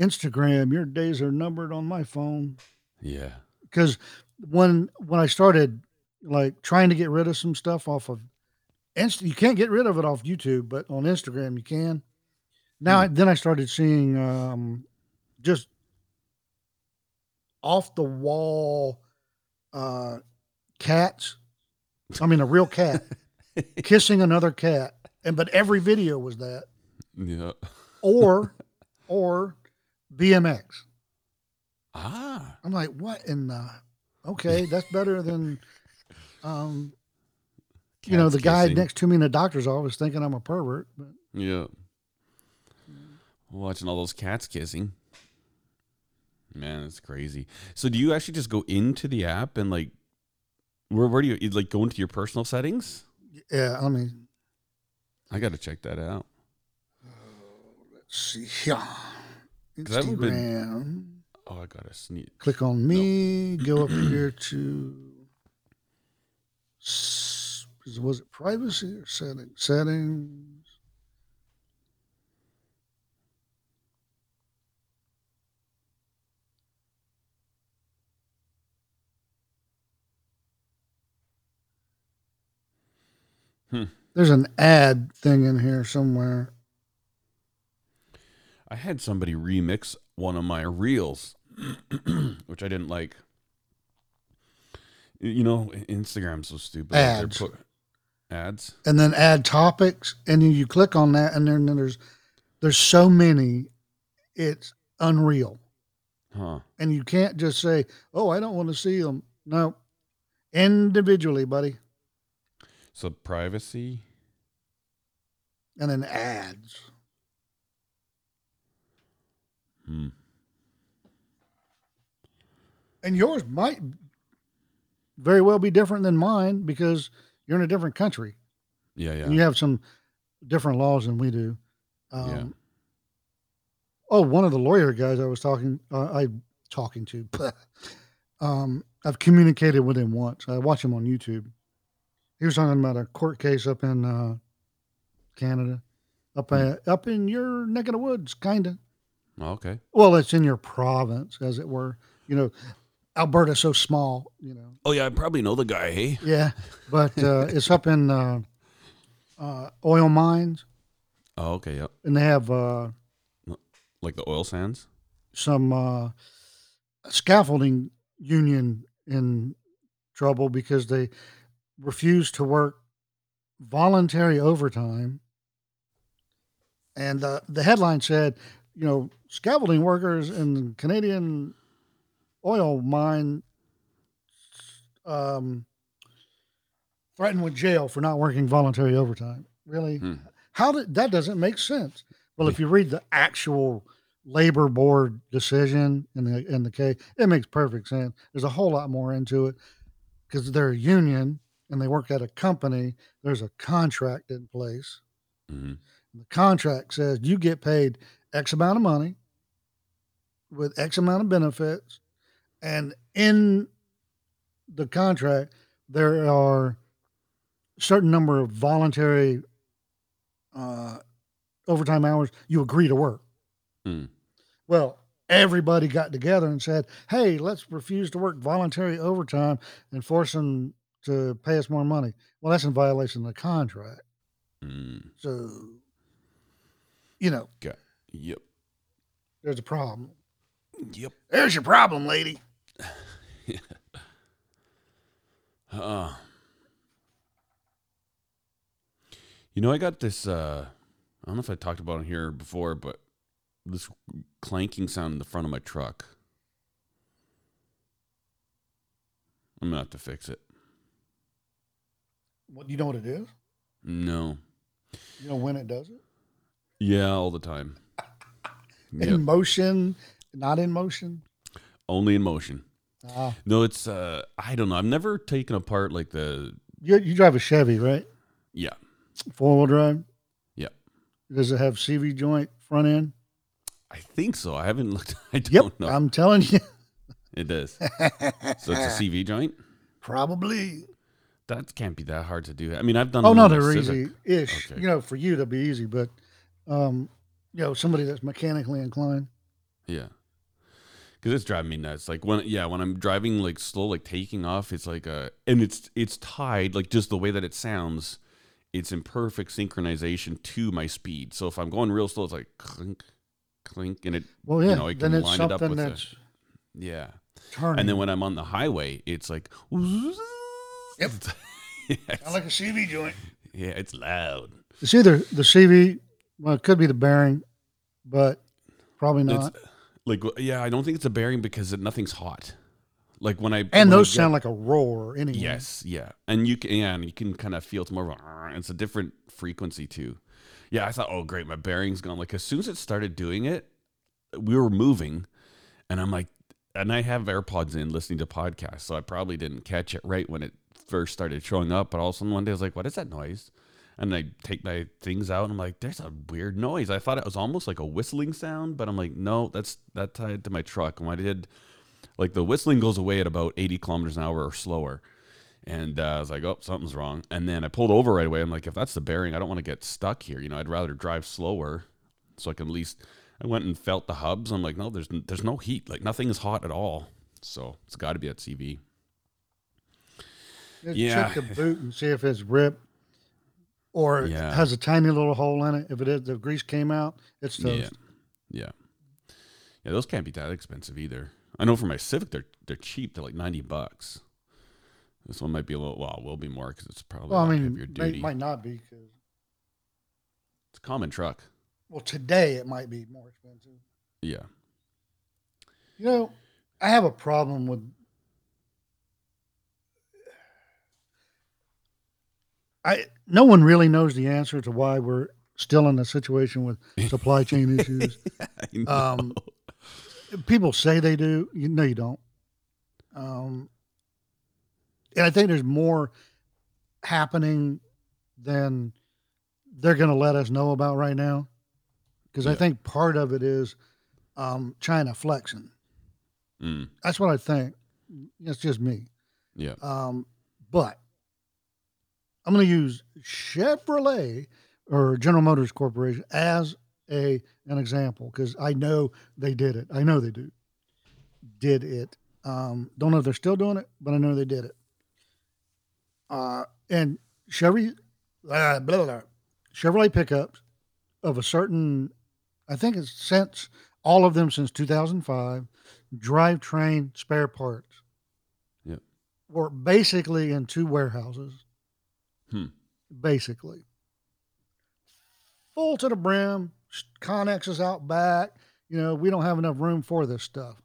Instagram, your days are numbered on my phone
Yeah.
because when when I started like trying to get rid of some stuff off of Insta, you can't get rid of it off YouTube, but on Instagram you can. Now I- then I started seeing um, just off the wall uh, cats. I mean, a real cat kissing another cat, and but every video was that,
Yeah.
or or BMX.
Ah.
I'm like, what in the? Okay, that's better than, um, you know,
Cats
the guy
kissing.
next to me in the doctor's office thinking I'm a pervert. But
Yeah. Mm. Watching all those cats kissing. Man, it's crazy. So do you actually just go into the app and like where where do you you, like go into your personal settings?
yeah, I mean,
I got to check that out.
let's see, yeah,
'Cause I haven't been-
Instagram.
Oh, I got to sneak.
Click on me. Go up here to. Was it privacy or settings? Settings.
Hmm.
There's an ad thing in here somewhere.
I had somebody remix one of my reels, which I didn't like. You know, Instagram's so stupid.
Ads.
put- ads.
and then add topics and then you click on that and then there's there's so many it's unreal
Huh.
and you can't just say oh i don't want to see them no individually buddy
So privacy.
and then ads
Hmm.
and yours might very well be different than mine because you're in a different country
Yeah, yeah.
you have some different laws than we do um,
Yeah.
oh one of the lawyer guys i was talking uh, i talking to um, i've communicated with him once i watch him on youtube he was talking about a court case up in uh, canada up
Hmm.
uh, up in your neck of the woods kind of
Oh, okay.
well it's in your province as it were you know alberta's so small you know
Oh yeah, I probably know the guy. Hey.
yeah but uh, it's up in uh, uh, oil mines
Oh, okay. Yep.
and they have uh,
Like the oil sands.
some uh, scaffolding union in trouble because they refused to work voluntary overtime. And uh, the headline said, you know, scaffolding workers in Canadian oil mine um, threatened with jail for not working voluntary overtime. Really?
Hmm.
How did that doesn't make sense? Well, if you read the actual labor board decision in the in the case, it makes perfect sense. There's a whole lot more into it because they're a union and they work at a company. There's a contract in place.
hmm
The contract says you get paid X amount of money with X amount of benefits, and in the contract, there are certain number of voluntary uh, overtime hours you agree to work.
Mm.
Well, everybody got together and said, "Hey, let's refuse to work voluntary overtime and force them to pay us more money." Well, that's in violation of the contract.
Mm.
So, you know,
Got, yep.
there's a problem.
Yep.
There's your problem, lady.
Uh, you know, I got this. Uh, I don't know if I talked about it here before, but this clanking sound in the front of my truck. I'm gonna have to fix it.
What do you know what it is?
No.
You know when it does it?
Yeah, all the time.
In
Yep.
motion, not in motion.
Only in motion.
Ah,
No, it's uh I don't know. I've never taken apart like the
you you drive a Chevy, right?
yeah.
Four wheel drive.
Yeah.
Does it have CV joint front end?
I think so. I haven't looked I don't
Yep.
know.
I'm telling you,
it does. so it's a CV joint?
probably.
That can't be that hard to do. I mean, I've done
Oh no, they're easy ish.
Okay.
You know, for you to be easy, but um, you know, somebody that's mechanically inclined.
Yeah. Cause it's driving me nuts. Like when, yeah, when I'm driving like slow, like taking off, it's like a, and it's it's tied like just the way that it sounds. It's in perfect synchronization to my speed. So if I'm going real slow, it's like clink, clink, and it,
Well, yeah.
you know, I
then
can
it's
line it up with the- yeah.
turning.
And then when I'm on the highway, it's like,
Yep.
yeah,
I
it's,
like a CV joint.
yeah, it's loud.
It's either the CV. Well, it could be the bearing, but probably not.
It's like, yeah, I don't think it's a bearing because it, nothing's hot. Like when I
and
when I
those
get-
sound like a roar anyway.
Yes, yeah, and you can, yeah, and you can kind of feel it's more of a, it's a different frequency too. Yeah, I thought, oh great, my bearing's gone. Like as soon as it started doing it, we were moving, and I'm like, and I have AirPods in listening to podcasts, so I probably didn't catch it right when it first started showing up. But all of a sudden one day I was like, what is that noise? And I take my things out, and I'm like, there's a weird noise. I thought it was almost like a whistling sound, but I'm like, no, that's that tied to my truck. And when I did, like the whistling goes away at about 80 kilometers an hour or slower. And uh, I was like, oh, something's wrong. And then I pulled over right away. I'm like, if that's the bearing, I don't want to get stuck here. You know, I'd rather drive slower so I can at least. I went and felt the hubs. I'm like, no, there's there's no heat. Like nothing is hot at all. So it's got to be at CV. Yeah.
Check the boot and see if it's ripped or it
Yeah.
has a tiny little hole in it. If it is, the grease came out, it's toast.
Yeah, yeah, yeah. Those can't be that expensive either. I know for my Civic, they're they're cheap. They're like ninety bucks. This one might be a little. Well, it will be more because it's probably
Well, I mean,
heavier
it
duty.
might not be because
it's a common truck.
well, today it might be more expensive.
Yeah.
You know, I have a problem with. I no one really knows the answer to why we're still in a situation with supply chain issues. Um, people say they do. You know, you don't. Um, and I think there's more happening than they're going to let us know about right now. Because I think part of it is um, China flexing.
Mm,
That's what I think. It's just me.
yeah.
Um, but I'm going to use Chevrolet or General Motors Corporation as a an example because I know they did it. I know they do. Did it. Um, don't know if they're still doing it, but I know they did it. Uh, and Chevy, uh, blah, blah, blah, Chevrolet pickups of a certain, I think it's since all of them since 2005, drivetrain spare parts yep. were basically in two warehouses.
Hmm.
Basically. Full to the brim, Conex is out back. You know, we don't have enough room for this stuff.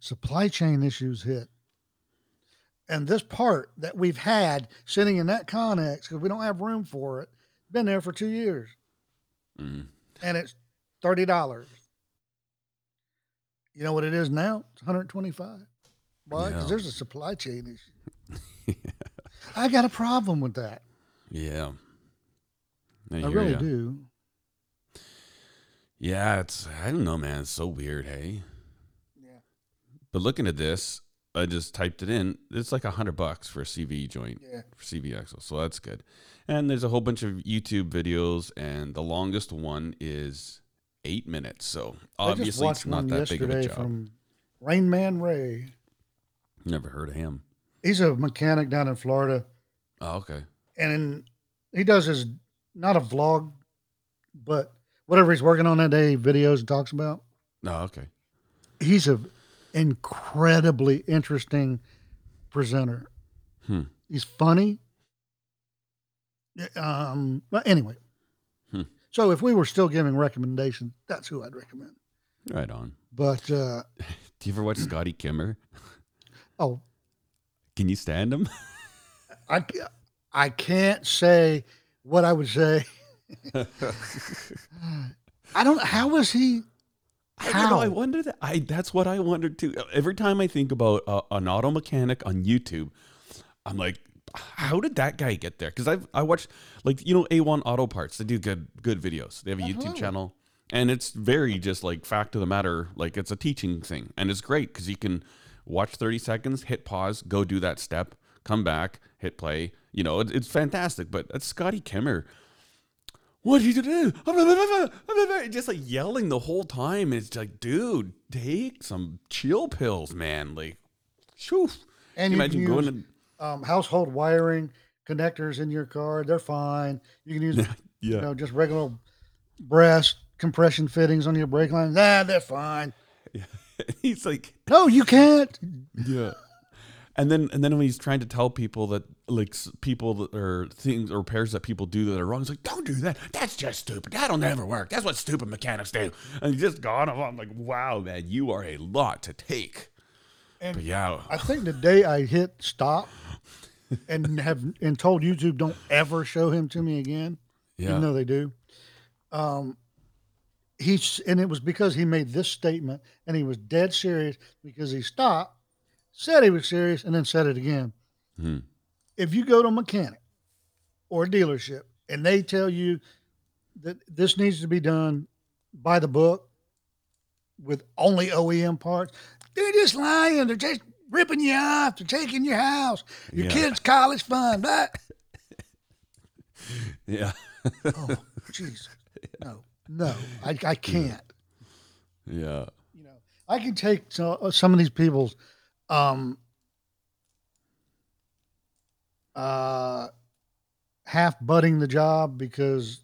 Supply chain issues hit. And this part that we've had sitting in that Conex, because we don't have room for it, been there for two years.
Mm.
And it's $30. You know what it is now? It's 125 Why? Because
Yeah.
there's a supply chain issue. I got a problem with that.
Yeah. I,
I really
ya.
do.
Yeah, it's I don't know, man. It's so weird, hey.
Yeah.
But looking at this, I just typed it in. It's like a hundred bucks for a CV joint
Yeah.
for CV axle, so that's good. And there's a whole bunch of YouTube videos, and the longest one is eight minutes. So obviously, it's not that big of a
yesterday
job.
from Rainman Ray.
Never heard of him.
He's a mechanic down in Florida,
Oh, okay.
and he does his not a vlog, but whatever he's working on that day, videos and talks about.
Oh, okay.
He's a incredibly interesting presenter.
Hmm.
He's funny. Um, but anyway,
Hmm.
so if we were still giving recommendations, that's who I'd recommend.
Right on.
But uh,
Do you ever watch Scotty Kilmer?
oh,
Can you stand him?
I I can't say what I would say. I don't. How was he?
I don't know. I
How?
wonder that. I that's what I wondered too. Every time I think about uh, an auto mechanic on YouTube, I'm like, how did that guy get there? Because I've I watched like you know A1 Auto Parts. They do good good videos. They have a YouTube
Uh-huh.
channel, and it's very just like fact of the matter. Like it's a teaching thing, and it's great because you can watch 30 seconds, hit pause, go do that step, come back, hit play. You know, it, it's fantastic. But that's Scotty Kilmer. What did you do? Just like yelling the whole time. It's like, dude, take some chill pills, man. Like, shoo.
And
you imagine
can
going
use
to,
um, household wiring connectors in your car. They're fine. You can use
yeah,
you know just regular brass compression fittings on your brake lines. Ah, they're fine.
he's like,
No, you can't.
yeah. And then, and then when he's trying to tell people that, like, people that or things or repairs that people do that are wrong, he's like, "Don't do that. That's just stupid. That'll never work. That's what stupid mechanics do." And he just gone off. I'm like, "Wow, man, you are a lot to take."
And
But yeah,
I think the day I hit stop and have and told YouTube don't ever show him to me again,
yeah,
even though they do. Um, he's and it was because he made this statement and he was dead serious because he stopped, said he was serious, and then said it again.
Hmm.
If you go to a mechanic or a dealership and they tell you that this needs to be done by the book with only OEM parts, they're just lying. They're just ripping you off. They're taking your house, your
Yeah.
kids' college fund. That
yeah,
oh, jeez, no, no, I, I can't.
yeah,
You know, I can take so, some of these people's um, uh, half butting the job because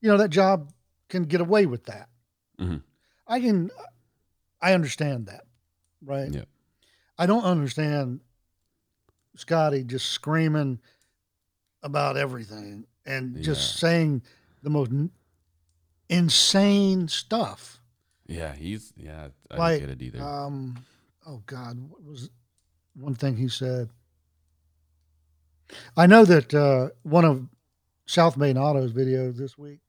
you know that job can get away with that.
Mhm.
I can, I understand that, right?
Yeah.
I don't understand Scotty just screaming about everything and just saying the most insane stuff.
yeah. He's yeah. I
Like,
don't get it either.
Um, oh God, what was one thing he said? I know that uh, one of South Main Auto's videos this week,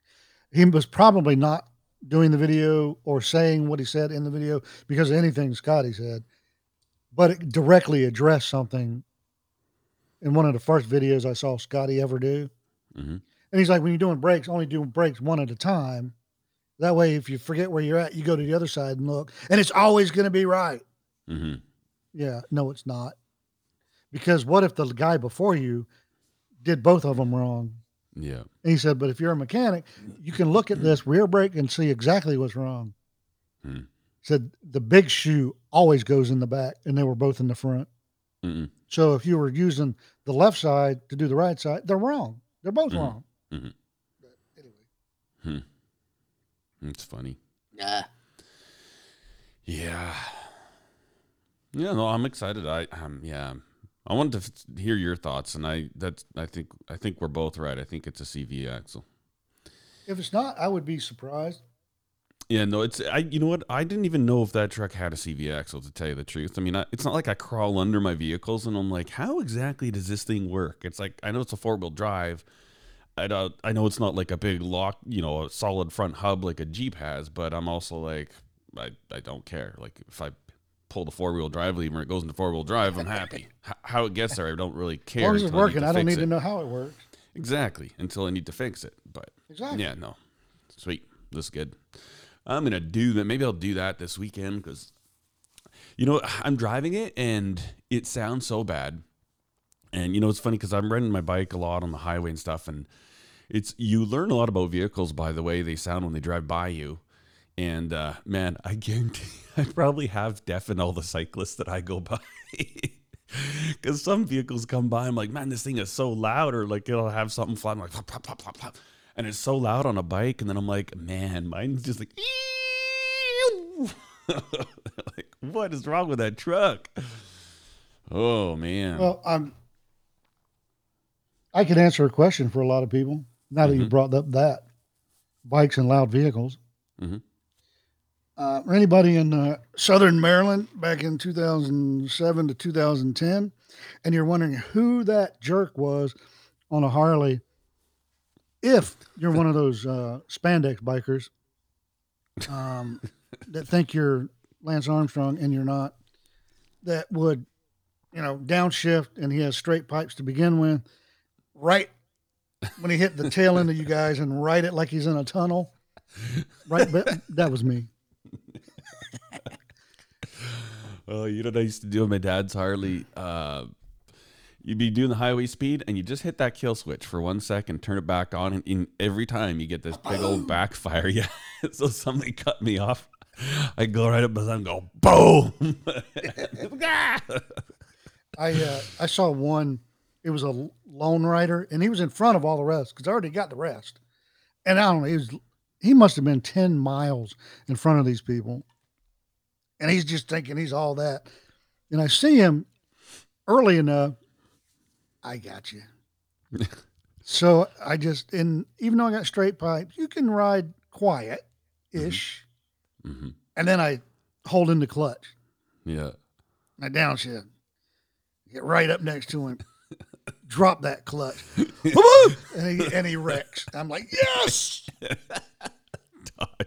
he was probably not doing the video or saying what he said in the video because of anything Scotty said, but it directly addressed something in one of the first videos I saw Scotty ever do.
Mhm.
And he's like, when you're doing brakes, only do brakes one at a time. That way, if you forget where you're at, you go to the other side and look, and it's always going to be right.
hmm
Yeah, no, it's not. Because what if the guy before you did both of them wrong?
Yeah.
And he said, but if you're a mechanic, you can look at this rear brake and see exactly what's wrong.
Hmm.
Said the big shoe always goes in the back, and they were both in the front.
Mm-mm.
So if you were using the left side to do the right side, they're wrong. They're both
Mhm.
wrong.
Mhm.
But anyway,
It's funny.
yeah.
Yeah. Yeah, no, I'm excited. I um yeah. I wanted to f- hear your thoughts and I that's I think I think we're both right. I think it's a CV axle.
If it's not, I would be surprised.
Yeah, no, it's I you know what? I didn't even know if that truck had a CV axle to tell you the truth. I mean, I, it's not like I crawl under my vehicles and I'm like, how exactly does this thing work? It's like I know it's a four-wheel drive. I don't, I know it's not like a big lock, you know, a solid front hub like a Jeep has, but I'm also like I I don't care. Like if I pull the four-wheel drive lever it goes into four-wheel drive, I'm happy. How it gets there, I don't really care.
As long as it's
until I
working, I don't need
it.
to know how it works.
Exactly, until I need to fix it. But
Exactly.
yeah, no. Sweet. This is good. I'm gonna do that. Maybe I'll do that this weekend because You know, I'm driving it and it sounds so bad. And you know, it's funny because I'm riding my bike a lot on the highway and stuff, and it's you learn a lot about vehicles by the way they sound when they drive by you. And uh, man, I guarantee I probably have deafened all the cyclists that I go by. Because some vehicles come by, I'm like, man, this thing is so loud, or like it'll have something flying like plop, plop, plop, plop, plop. and it's so loud on a bike, and then I'm like, man, mine's just like, like what is wrong with that truck? Oh man.
Well, I'm. I could answer a question for a lot of people now that you
Mhm.
brought up that bikes and loud vehicles.
Mhm.
Uh, for anybody in uh, Southern Maryland back in 2007 to 2010, and you're wondering who that jerk was on a Harley, if you're one of those uh, spandex bikers um, that think you're Lance Armstrong and you're not, that would, you know, downshift and he has straight pipes to begin with, right when he hit the tail end of you guys and ride it like he's in a tunnel. Right, but that was me.
well, you know what I used to do on my dad's Harley? Uh, you'd be doing the highway speed and you just hit that kill switch for one second, turn it back on, and, and every time you get this big old backfire. Yeah. so somebody cut me off. I go right up beside him and go, boom.
I uh, I saw one. It was a lone rider, and he was in front of all the rest because I already got the rest. And I don't know. He was he must have been ten miles in front of these people, and he's just thinking he's all that. And I see him early enough. I got you. so I just and even though I got straight pipes, you can ride quiet ish,
Mhm.
and then I hold in the clutch.
Yeah.
I downshift. Get right up next to him. Drop that clutch. And he and he wrecks. I'm like, yes.
Todd,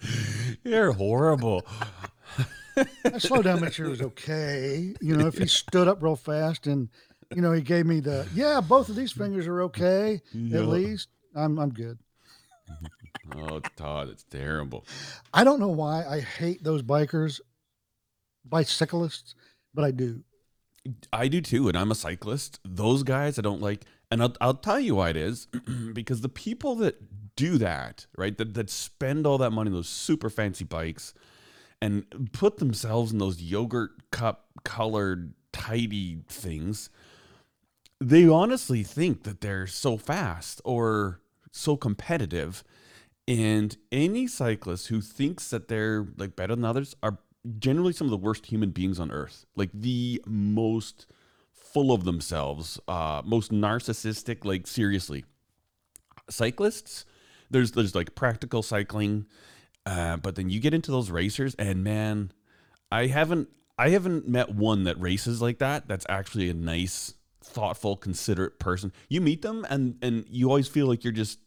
You're horrible.
I slowed down, make sure it was okay. You know, if he stood up real fast and you know he gave me the yeah, both of these fingers are okay at least. I'm I'm good.
Oh, Todd, it's terrible.
I don't know why I hate those bikers, bicyclists, but I do.
I do too, and I'm a cyclist. Those guys I don't like, and I'll, I'll tell you why it is because the people that do that, right, that, that spend all that money on those super fancy bikes and put themselves in those yogurt cup colored tidy things, they honestly think that they're so fast or so competitive. And any cyclist who thinks that they're like better than others are generally some of the worst human beings on earth. Like the most full of themselves, uh, most narcissistic. Like seriously, cyclists. There's there's like practical cycling, uh, but then you get into those racers, and man, I haven't I haven't met one that races like that. That's actually a nice, thoughtful, considerate person. You meet them, and and you always feel like you're just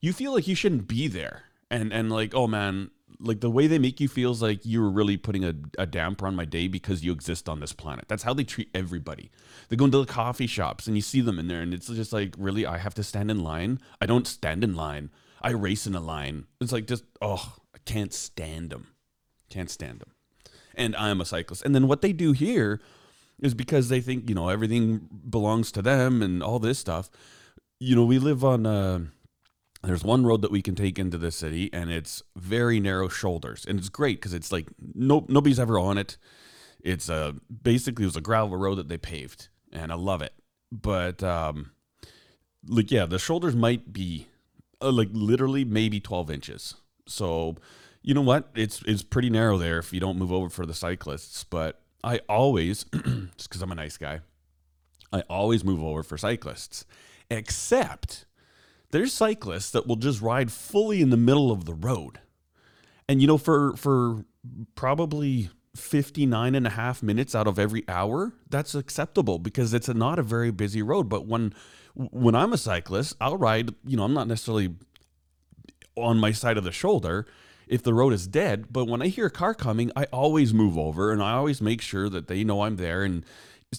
you feel like you shouldn't be there and and like oh man like the way they make you feels like you were really putting a, a damper on my day because you exist on this planet. That's how they treat everybody. They go into the coffee shops and you see them in there and it's just like really i have to stand in line. I don't stand in line. I race in a line. It's like just oh i can't stand them. Can't stand them. And i'm a cyclist. And then what they do here is because they think you know everything belongs to them and all this stuff. You know we live on uh there's one road that we can take into the city and it's very narrow shoulders. And it's great because it's like no nobody's ever on it. It's a basically it was a gravel road that they paved and i love it. But um like yeah the shoulders might be uh, like literally maybe 12 inches. So you know what? It's it's pretty narrow there if you don't move over for the cyclists. But i always just because i'm a nice guy i always move over for cyclists except there's cyclists that will just ride fully in the middle of the road. And you know, for for probably 59 and a half minutes out of every hour, that's acceptable because it's a, not a very busy road. But when when I'm a cyclist, I'll ride, you know, I'm not necessarily on my side of the shoulder if the road is dead. But when I hear a car coming, I always move over and I always make sure that they know I'm there. And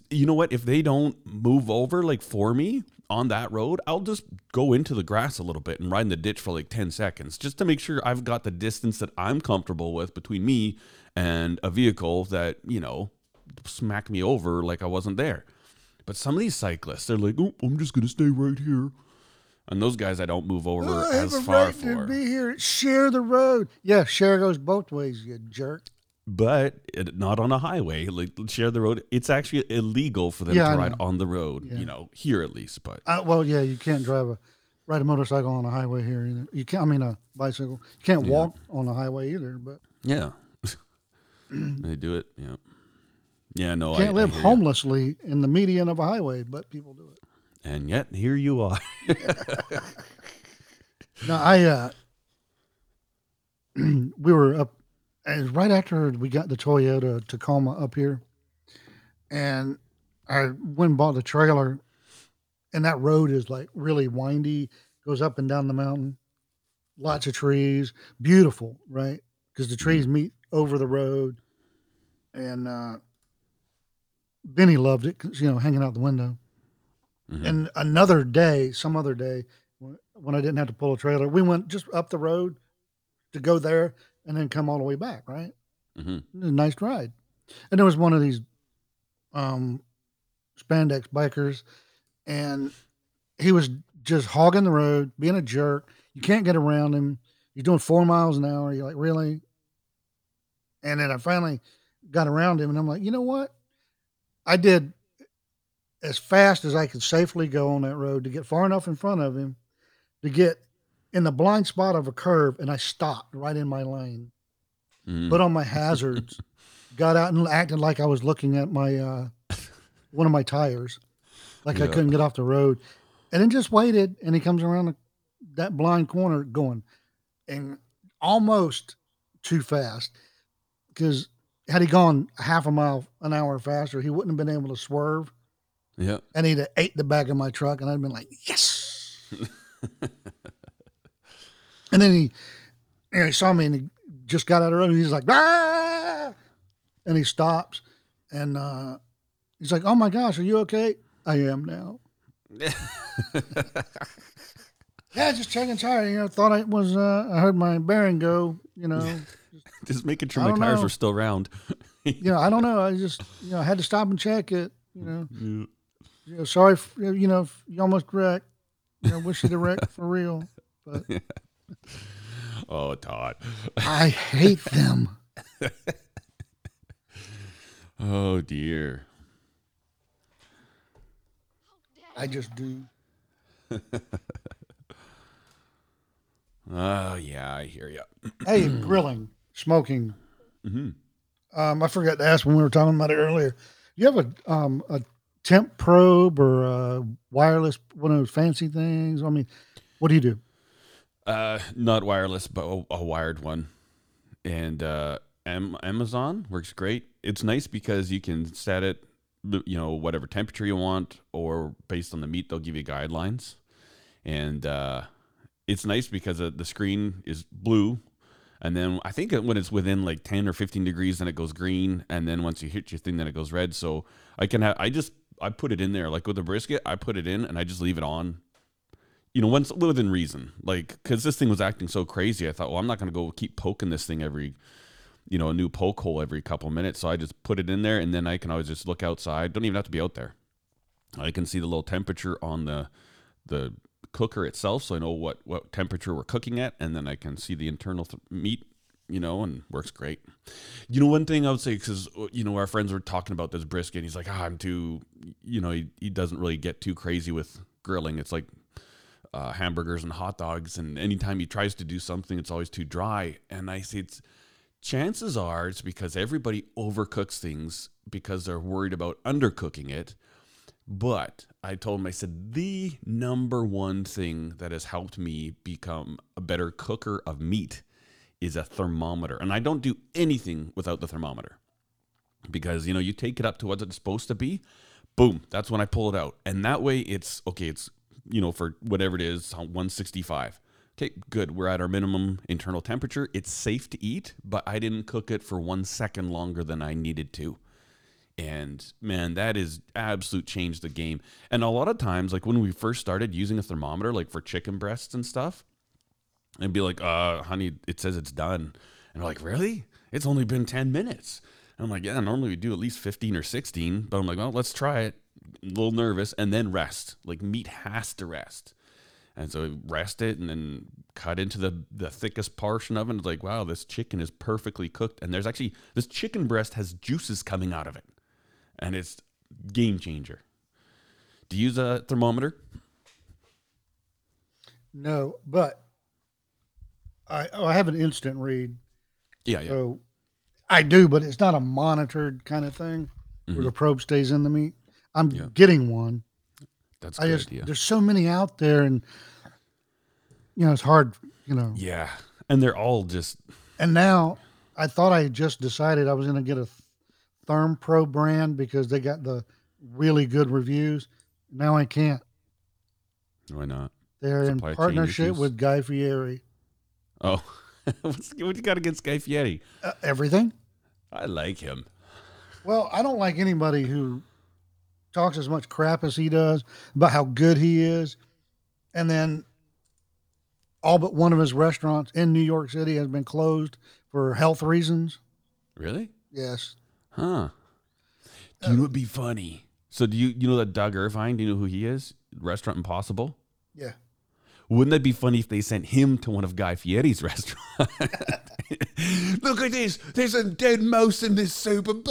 you know what? If they don't move over like for me on that road, I'll just go into the grass a little bit and ride in the ditch for like 10 seconds just to make sure I've got the distance that I'm comfortable with between me and a vehicle that, you know, smack me over like I wasn't there. But some of these cyclists, they're like, oh, I'm just going to stay right here. And those guys I don't move over
Oh,
as far
right
for.
be here. Share the road. Yeah, share goes both ways, you jerk.
But it, not on a highway. Like share the road. It's actually illegal for them
Yeah, I
to ride
know.
on the road.
Yeah.
You know, here at least. But
Uh, well, yeah, you can't drive a ride a motorcycle on a highway here either. You can't. I mean, a bicycle. You can't
Yeah.
walk on a highway either. But
yeah, they do it. Yeah, yeah. No,
you
I
can't
I
live
ya.
homelessly in the median of a highway. But people do it.
And yet here you are.
No, I. uh We were up, and right after we got the Toyota Tacoma up here, and I went and bought the trailer, and that road is like really windy, goes up and down the mountain, lots of trees, beautiful, right? Because the trees meet over the road, and uh Benny loved it, 'cause, you know, hanging out the window.
Mhm.
And another day, some other day, when when I didn't have to pull a trailer, we went just up the road to go there and then come all the way back, right?
hmm
a nice ride. And there was one of these um, spandex bikers, and he was just hogging the road, being a jerk. You can't get around him. He's doing four miles an hour. You're like, really? And then I finally got around him, and I'm like, you know what? I did as fast as I could safely go on that road to get far enough in front of him to get in the blind spot of a curve, and I stopped right in my lane.
Hmm.
Put on my hazards, got out and acted like I was looking at my uh, one of my tires, like I couldn't get off the road, and then just waited. And he comes around the, that blind corner going, and almost too fast, because had he gone half a mile an hour faster, he wouldn't have been able to swerve,
Yeah.
and he'd have ate the back of my truck, and I'd been like, yes. and then he, you know, he saw me and he just got out of the road. And he's like, ah! and he stops, and uh, he's like, "Oh my gosh, are you okay?" I am now. Yeah, just checking tire. You know, thought I was. Uh, I heard my bearing go. You know,
Just making sure my tires
know.
were still round.
you know. I don't know. I just, you know, I had to stop and check it. You know,
Yeah.
you know sorry. If, you know, you almost wrecked. You know, wish you the wreck for real. But
Oh, Todd.
I hate them.
Oh dear.
I just do.
Oh yeah, I hear you.
Hey, grilling, smoking.
hmm
Um, I forgot to ask when we were talking about it earlier. You have a um a temp probe or a wireless one of those fancy things? I mean, what do you do?
Uh, not wireless, but a, a wired one. And uh, Am- Amazon works great. It's nice because you can set it, you know, whatever temperature you want, or based on the meat, they'll give you guidelines. And uh, it's nice because uh, the screen is blue. And then I think when it's within like 10 or 15 degrees, then it goes green. And then once you hit your thing, then it goes red. So I can have, I just, I put it in there. Like with the brisket, I put it in and I just leave it on you know, once within reason, like because this thing was acting so crazy, I thought, well, I'm not going to go keep poking this thing every, you know, a new poke hole every couple minutes. So I just put it in there, and then I can always just look outside. Don't even have to be out there. I can see the little temperature on the the cooker itself, so I know what what temperature we're cooking at, and then I can see the internal th- meat. You know, and works great. You know, one thing I would say because you know our friends were talking about this brisket. And he's like, ah, I'm too, you know, he, he doesn't really get too crazy with grilling. It's like uh, hamburgers and hot dogs, and anytime he tries to do something, it's always too dry. And I say, it's chances are it's because everybody overcooks things because they're worried about undercooking it. But I told him, I said, the number one thing that has helped me become a better cooker of meat is a thermometer. And I don't do anything without the thermometer because, you know, you take it up to what it's supposed to be, boom, that's when I pull it out. And that way it's okay, it's, you know, for whatever it is, 165. Okay, good. We're at our minimum internal temperature. It's safe to eat, but I didn't cook it for one second longer than I needed to. And man, that is absolute change the game. And a lot of times, like when we first started using a thermometer, like for chicken breasts and stuff, and be like, uh, honey, it says it's done. And we're like, really? It's only been 10 minutes. And I'm like, yeah, normally we do at least 15 or 16. But I'm like, well, let's try it. A little nervous and then rest. Like meat has to rest. And so rest it and then cut into the, the thickest portion of it. It's like, wow, this chicken is perfectly cooked. And there's actually, this chicken breast has juices coming out of it. And it's game changer. Do you use a thermometer?
No, but I oh, I have an instant read,
Yeah, yeah.
so I do, but it's not a monitored kind of thing where the mm-hmm. probe stays in the meat. I'm.
Yeah.
getting one.
That's
I
good
just
idea.
there's so many out there, and you know it's hard. You know,
Yeah. And they're all just,
and now I thought I just decided I was going to get a Therm Pro brand because they got the really good reviews. Now I can't.
why not?
They're in
Supply chain
partnership with Guy Fieri.
Oh, What's, what you got against Guy Fieri?
Uh, everything.
I like him.
Well, I don't like anybody who talks as much crap as he does about how good he is, and then all but one of his restaurants in New York City has been closed for health reasons.
Really?
Yes.
Huh. Do you know what'd be funny? So do you you know that Doug Irvine? Do you know who he is? Restaurant Impossible.
Yeah.
Wouldn't that be funny if they sent him to one of Guy Fieri's restaurants? Look at this. There's a dead mouse in this soup.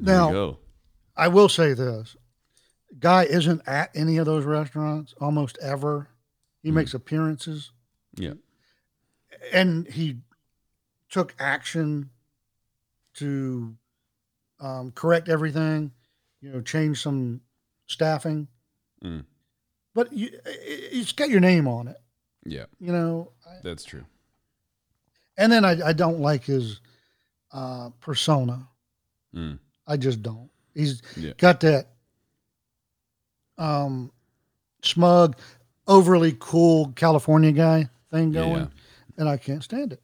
There
Now. I will say this: Guy isn't at any of those restaurants almost ever. He makes appearances,
Yeah.
and he took action to um, correct everything. You know, change some staffing,
Mm.
but you, it- it's got your name on it.
Yeah.
You know,
That's true.
and then I, I don't like his uh, persona.
Mm.
I just don't. He's
Yeah.
got that um, smug, overly cool California guy thing going,
yeah.
and I can't stand it.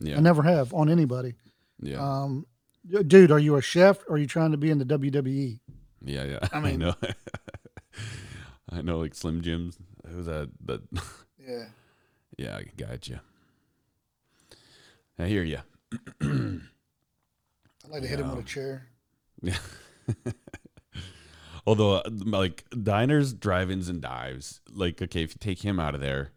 Yeah.
I never have on anybody.
yeah.
Um, dude, are you a chef or are you trying to be in the? WWE?
Yeah, yeah. I,
mean- I
know. I know, like Slim Jims. Who's that? That.
Yeah.
Yeah, I gotcha. I hear you.
I'd like to hit him with a chair.
Yeah. Although, like diners, drive-ins, and dives, like okay, if you take him out of there,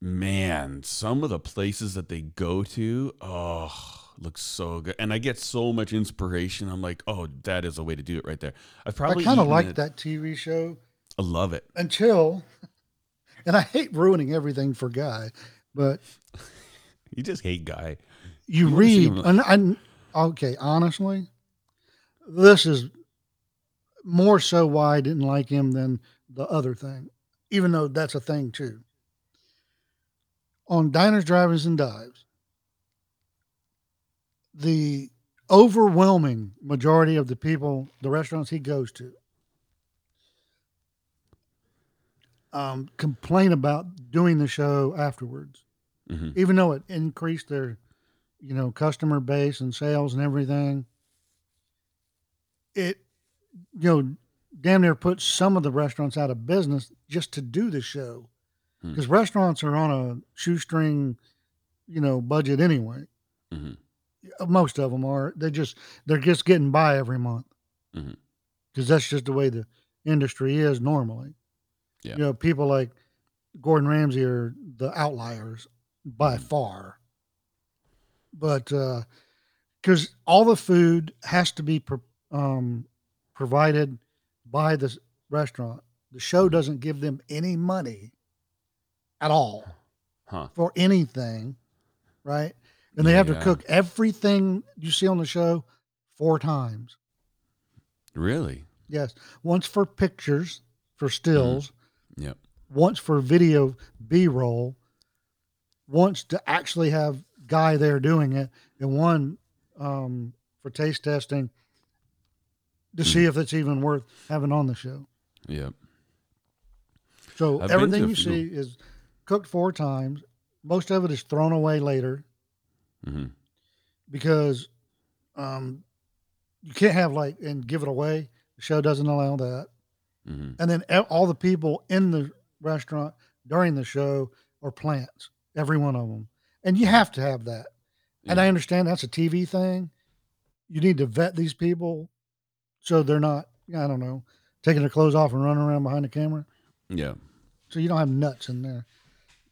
man, some of the places that they go to, oh, looks so good, and I get so much inspiration. I'm like, oh, that is a way to do it right there. I've probably
I kind of like
it-
that TV show
I love it.
until, and I hate ruining everything for Guy, but
You just hate guy.
you
wanna
read, and I, okay, honestly, this is more so why I didn't like him than the other thing, even though that's a thing too. On diners, drivers, and dives, the overwhelming majority of the people, the restaurants he goes to, um, complain about doing the show afterwards
hmm
even though it increased their you know customer base and sales and everything it you know damn near put some of the restaurants out of business just to do the show.
Hmm.
because restaurants are on a shoestring you know budget anyway.
Hmm
most of them are. They just they're just getting by every month. Because that's just the way the industry is normally.
Yeah.
you know people like gordon ramsay are the outliers by
Mhm.
far. But uh because all the food has to be pro- um, provided by the restaurant the show doesn't give them any money at all
Huh.
for anything, right? And they have to cook everything you see on the show four times.
Really?
Yes, once for pictures, for stills,
Yep.
once for video B roll, once to actually have guy there doing it, and one um, for taste testing to see if it's even worth having on the show.
Yep.
So
I've
everything you see is cooked four times. Most of it is thrown away later
hmm
because Um, you can't have like and give it away. The show doesn't allow that.
hmm
And then all the people in the restaurant during the show are plants, every one of them. And you have to have that. And I understand that's a TV thing. You need to vet these people so they're not, I don't know, taking their clothes off and running around behind the camera.
Yeah.
So you don't have nuts in there.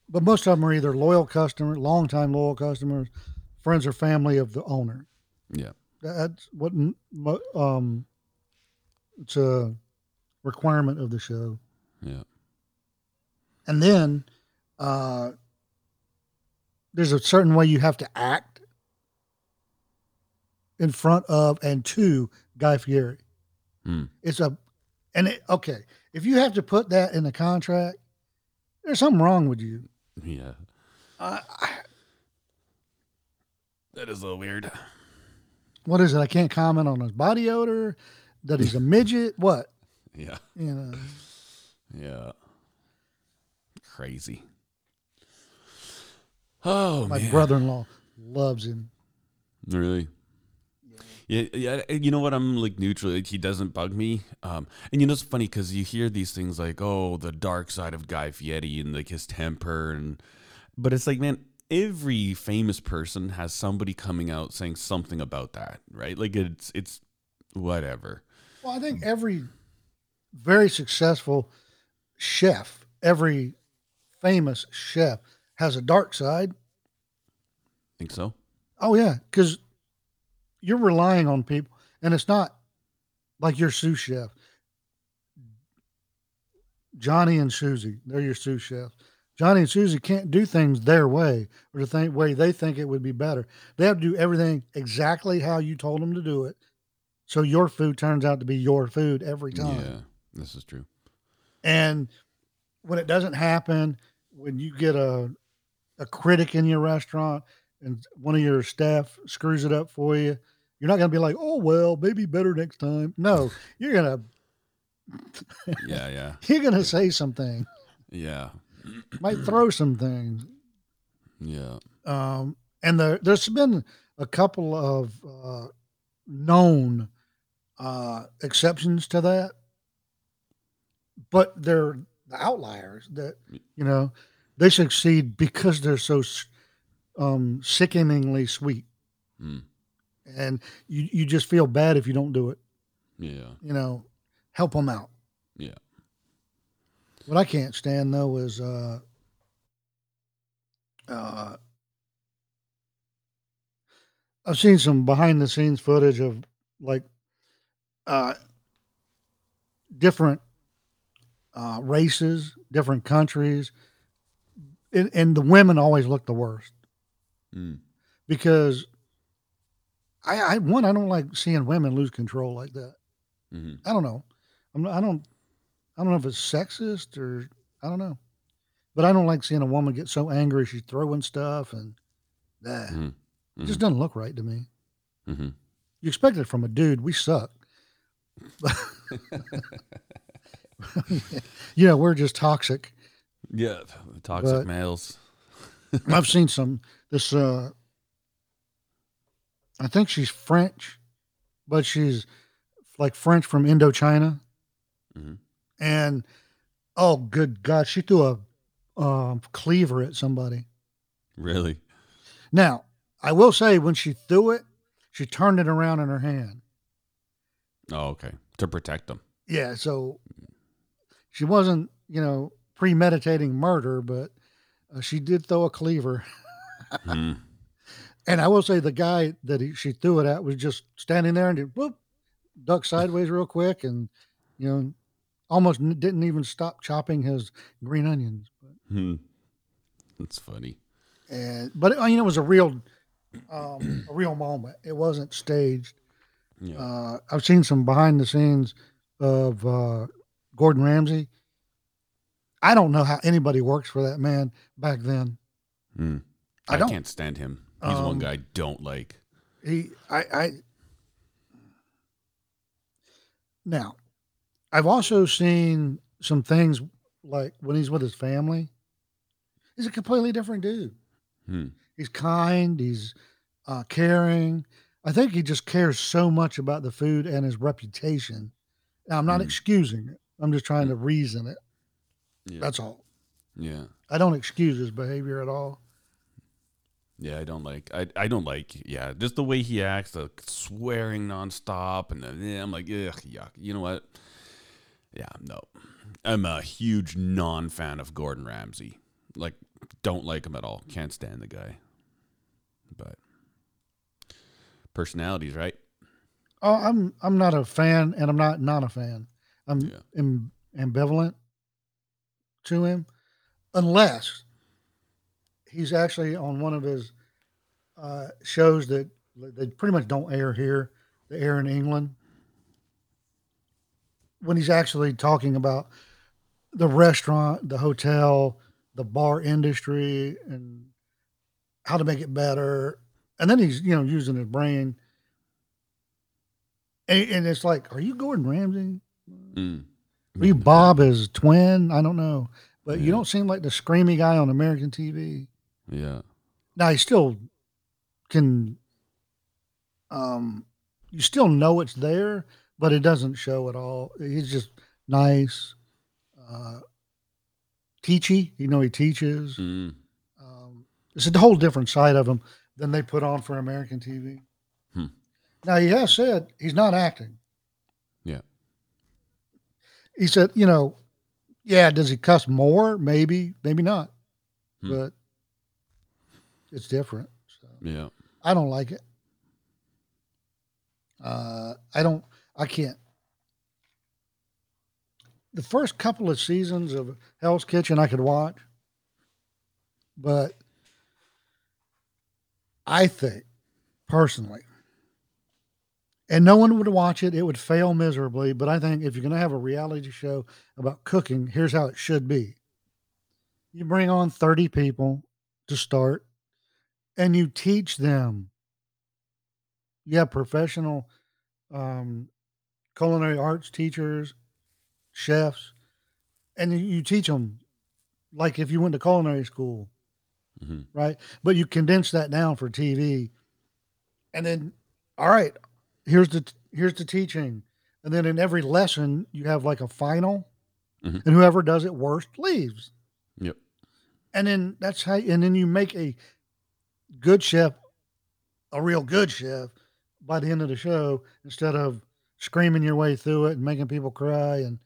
But most of them are either loyal customers, longtime loyal customers, friends or family of the owner.
Yeah.
That's what um, it's a requirement of the show.
Yeah.
And then uh, there's a certain way you have to act in front of and to Guy Fieri.
Hmm.
It's a, and it, okay, if you have to put that in the contract, there's something wrong with you.
Yeah.
Uh, I-
That is a little weird.
what is it? I can't comment on his body odor, that he's a midget. What?
Yeah.
You know,
Yeah. Crazy. Oh
my brother in law loves him.
Really? Yeah, yeah. You know what? I'm like neutral. Like, he doesn't bug me. Um, and you know it's funny because you hear these things like, "Oh, the dark side of Guy Fieri and like his temper," and but it's like, man, every famous person has somebody coming out saying something about that, right? Like it's it's whatever.
Well, I think every very successful chef, every famous chef has a dark side.
Think so?
Oh yeah, because you're relying on people, and it's not like your sous chef. Johnny and Susie, they're your sous chef. Johnny and Susie can't do things their way or the thing way they think it would be better. They have to do everything exactly how you told them to do it, so your food turns out to be your food every time.
Yeah, this is true.
And when it doesn't happen, when you get a a critic in your restaurant and one of your staff screws it up for you, you're not going to be like, "Oh well, maybe better next time." No, you're gonna
Yeah, yeah,
you're gonna say something,
yeah,
might throw some things.
yeah.
Um, and there, there's been a couple of uh, known uh, exceptions to that, but they're the outliers that you know they succeed because they're so um, sickeningly sweet,
Mm,
and you you just feel bad if you don't do it.
yeah,
You know, help them out.
yeah.
What I can't stand though is uh, uh, I've seen some behind the scenes footage of like uh, different uh, races, different countries, and, and the women always look the worst
Mm,
because I, I one I don't like seeing women lose control like that.
hmm
I don't know. I'm I don't I don't know if it's sexist or I don't know. But I don't like seeing a woman get so angry she's throwing stuff and that
Mhm.
it just doesn't look right to me.
hmm
You expect it from a dude. We suck. you know, we're just toxic.
Yeah, toxic
But-
males.
I've seen some this uh I think she's French, but she's like French from Indochina.
Mhm.
And oh good God, she threw a um, cleaver at somebody.
Really?
Now, I will say when she threw it, she turned it around in her hand.
Oh, okay. To protect them.
Yeah, so she wasn't, you know, premeditating murder, but uh, she did throw a cleaver.
Hmm.
And I will say the guy that he, she threw it at was just standing there and did whoop, duck sideways real quick, and you know, almost n- didn't even stop chopping his green onions.
Hmm. That's funny.
And but uh, you know, it was a real, um, a real moment. It wasn't staged.
Yeah.
Uh, I've seen some behind the scenes of uh, Gordon Ramsay. I don't know how anybody works for that man back then.
Hmm.
I
I,
don't.
can't stand him. He's
Um,
one guy I don't like.
He, I, I. Now, I've also seen some things like when he's with his family. He's a completely different dude.
Hmm.
He's kind. He's uh, caring. I think he just cares so much about the food and his reputation. Now, I'm not
Mm.
excusing it. I'm just trying to reason it.
Yeah.
That's all.
yeah.
I don't excuse his behavior at all.
Yeah, I don't like. I I don't like. Yeah, just the way he acts, the swearing nonstop, and then yeah, I'm like, ugh, yuck. You know what? Yeah, no. I'm a huge non-fan of Gordon Ramsay. Like, don't like him at all. Can't stand the guy. But personalities, right?
Oh, I'm I'm not a fan, and I'm not not a fan. I'm
Yeah.
am, ambivalent to him, unless he's actually on one of his uh, shows that they pretty much don't air here. They air in England. When he's actually talking about the restaurant, the hotel, the bar industry, and how to make it better, and then he's you know using his brain and, and it's like, are you Gordon Ramsay?
Mm.
Are you Bob his twin? I don't know, but you don't seem like the screamy guy on American TV.
Yeah.
Now he still can. Um, you still know it's there, but it doesn't show at all. He's just nice, uh, teachy. You know, he teaches.
Mm.
Um, it's a whole different side of him than they put on for American TV.
Hmm.
Now he has said he's not acting.
Yeah.
He said, you know, yeah, does he cuss more? Maybe, maybe not,
Hmm.
but it's different. So
Yeah.
I don't like it. Uh, I don't. I can't. The first couple of seasons of Hell's Kitchen I could watch, but I think personally, and no one would watch it. It would fail miserably. But I think if you're going to have a reality show about cooking, here's how it should be: you bring on 30 people to start, and you teach them. You have professional um, culinary arts teachers, chefs, and you, teach them like if you went to culinary school,
hmm
right? But you condense that down for TV, and then, all right, here's the here's the teaching, and then in every lesson you have like a final,
Mhm.
and whoever does it worst leaves,
Yep.
and then that's how, and then you make a good chef, a real good chef, by the end of the show instead of screaming your way through it and making people cry and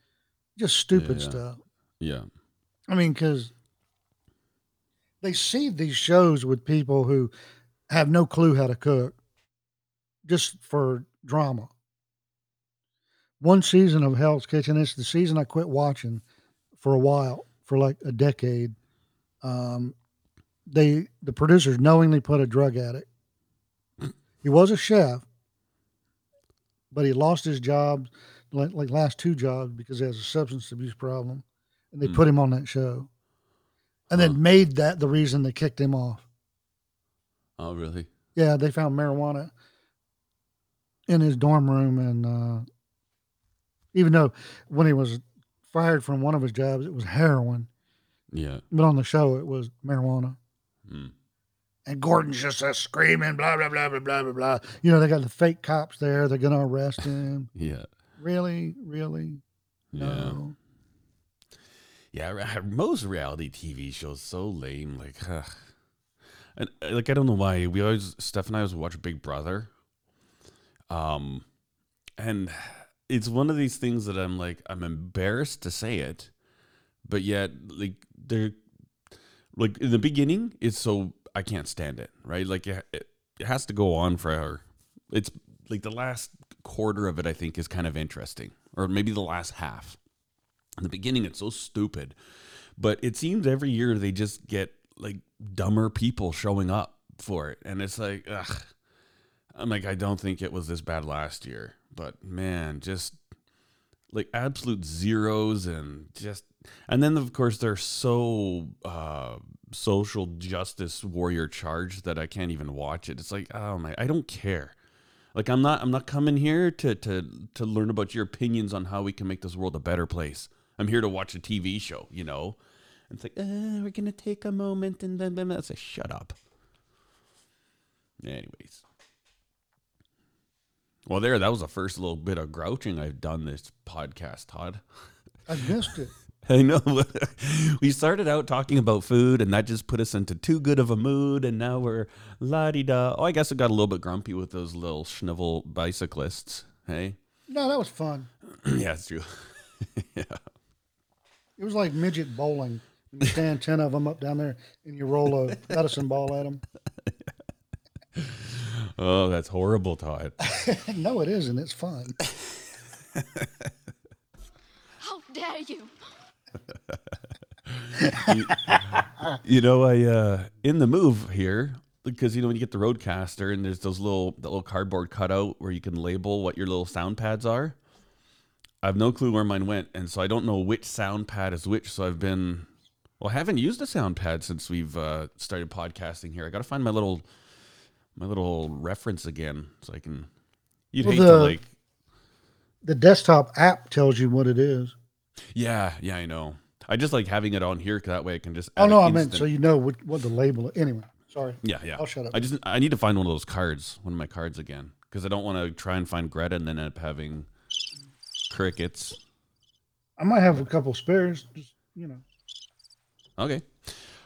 just stupid
yeah.
stuff.
Yeah.
I mean, because they see these shows with people who have no clue how to cook just for drama. One season of Hell's Kitchen, it's the season I quit watching for a while, for like a decade. Um, they the producers knowingly put a drug addict. He was a chef, but he lost his job, like, like last two jobs, because he has a substance abuse problem, and they
Hmm.
put him on that show, and
Huh.
then made that the reason they kicked him off.
Oh, really?
Yeah, they found marijuana in his dorm room, and uh, even though when he was fired from one of his jobs, it was heroin,
Yeah.
but on the show it was marijuana.
Mm.
And Gordon's just uh, screaming, blah blah blah blah blah blah blah. You know, they got the fake cops there. They're gonna arrest him.
Yeah.
really, really?
Yeah.
No.
Yeah, ra- most reality TV shows so lame. Like, ugh. and uh, like I don't know why we always Steph and I always watch Big Brother. Um, and it's one of these things that I'm like I'm embarrassed to say it, but yet like they're like in the beginning it's so I can't stand it. Right, like it, it, has to go on forever. It's like the last quarter of it I think is kind of interesting, or maybe the last half in the beginning it's so stupid but it seems every year they just get like dumber people showing up for it and it's like ugh i'm like i don't think it was this bad last year but man just like absolute zeros and just and then of course they're so uh social justice warrior charged that i can't even watch it. It's like oh my i don't care. Like i'm not i'm not coming here to to to learn about your opinions on how we can make this world a better place. I'm here to watch a tv show you know? And it's like uh, we're gonna take a moment and then then that's a shut up. Anyways. Well, there, that was the first little bit of grouching I've done this podcast, Todd.
I missed it.
I know. we started out talking about food, and that just put us into too good of a mood, and now we're la di da. Oh, I guess it got a little bit grumpy with those little schnivel bicyclists. Hey,
No, that was fun.
yeah, it's true. yeah,
It was like midget bowling. You stand ten of them up down there, and you roll a medicine ball at them.
oh, that's horrible, Todd.
no, it isn't. It's fun.
How dare you?
You know, I uh in the move here because you know when you get the RodeCaster and there's those little that little cardboard cutout where you can label what your little sound pads are. I have no clue where mine went, and so I don't know which sound pad is which. So I've been well, I haven't used a sound pad since we've uh, started podcasting here. I got to find my little my little reference again so I can. You'd
Well,
hate to like,
The desktop app tells you what it is.
Yeah, yeah, I know. I just like having it on here that way I can just.
Oh no, I meant so you know what, what the label. Is. Anyway, sorry.
Yeah, yeah.
I'll shut up.
I just I need to find one of those cards, one of my cards again, because I don't want to try and find Greta and then end up having crickets.
I might have a couple spares. Just you know.
Okay,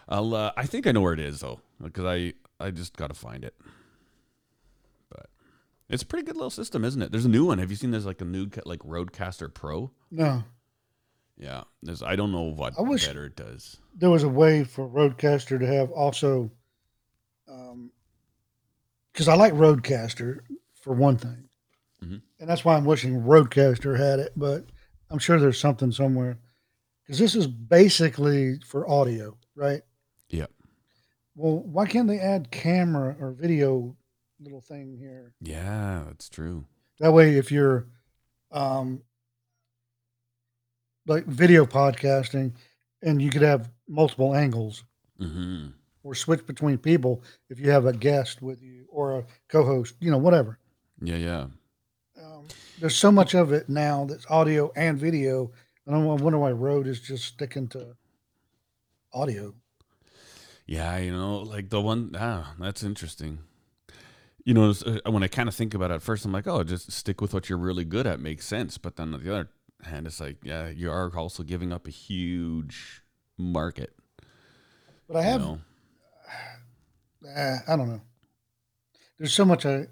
I'll. Uh, I think I know where it is though, because I I just got to find it. But it's a pretty good little system, isn't it? There's a new one. Have you seen? There's like a new like RodeCaster Pro.
No,
Yeah, there's. I don't know what
I wish-
better it does.
there was a way for RodeCaster to have also, because I like RodeCaster for one thing,
Mhm.
and that's why I'm wishing RodeCaster had it. But I'm sure there's something somewhere, because this is basically for audio, right?
Yeah,
Well, why can't they add camera or video little thing here?
yeah, that's true.
That way, if you're um, like video podcasting, and you could have multiple angles
hmm
or switch between people if you have a guest with you or a co-host, you know, whatever.
Yeah, yeah.
Um, there's so much of it now that's audio and video, and I wonder why Rode is just sticking to audio.
Yeah, you know, like the one, ah, that's interesting. You know, uh, when I kind of think about it at first, I'm like, oh, just stick with what you're really good at makes sense. But then the other hand, it's like, yeah, you are also giving up a huge market.
But I have,
know?
uh, I don't know. There's so much I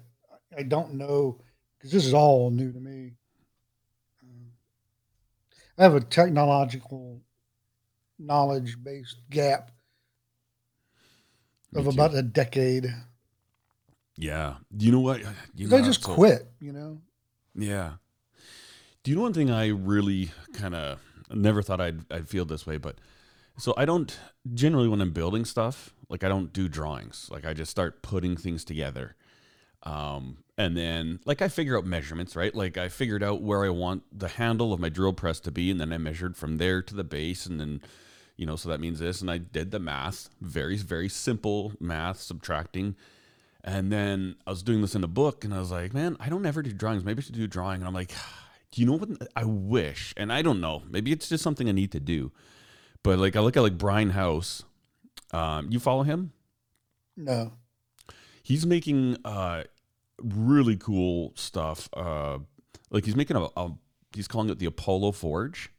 I don't know because this is all new to me. Um, I have a technological knowledge based gap of about a decade.
Yeah. You know what? You
They
know,
just
so-
quit, you know.
Yeah. You know one thing I really kind of never thought I'd I'd feel this way, but so I don't generally when I'm building stuff, like I don't do drawings. Like I just start putting things together. Um, and then like I figure out measurements, right? Like I figured out where I want the handle of my drill press to be, and then I measured from there to the base, and then you know, so that means this, and I did the math, very very simple math, subtracting. And then I was doing this in a book, and I was like, man, I don't ever do drawings. Maybe I should do drawing. And I'm like, do you know what? I wish, and I don't know. Maybe it's just something I need to do. But like, I look at like Brian House. Um, you follow him?
No.
He's making uh, really cool stuff. Uh, like he's making a, a, he's calling it the Apollo Forge,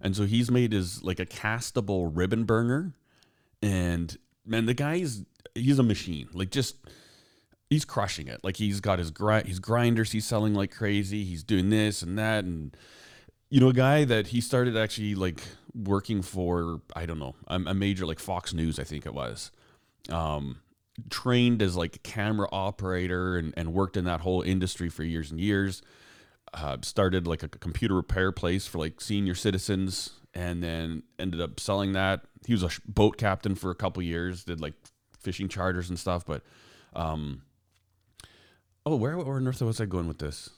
and so he's made his like a castable ribbon burner, and man, the guy's he's a machine. Like just he's crushing it. Like he's got his grind, his grinders. He's selling like crazy. He's doing this and that, and you know, a guy that he started actually like working for. I don't know, a, a major like Fox News, I think it was. Um, trained as like a camera operator and, and worked in that whole industry for years and years. Uh, started like a computer repair place for like senior citizens, and then ended up selling that. He was a boat captain for a couple years. Did like fishing charters and stuff, but um, oh, where where on earth was I going with this?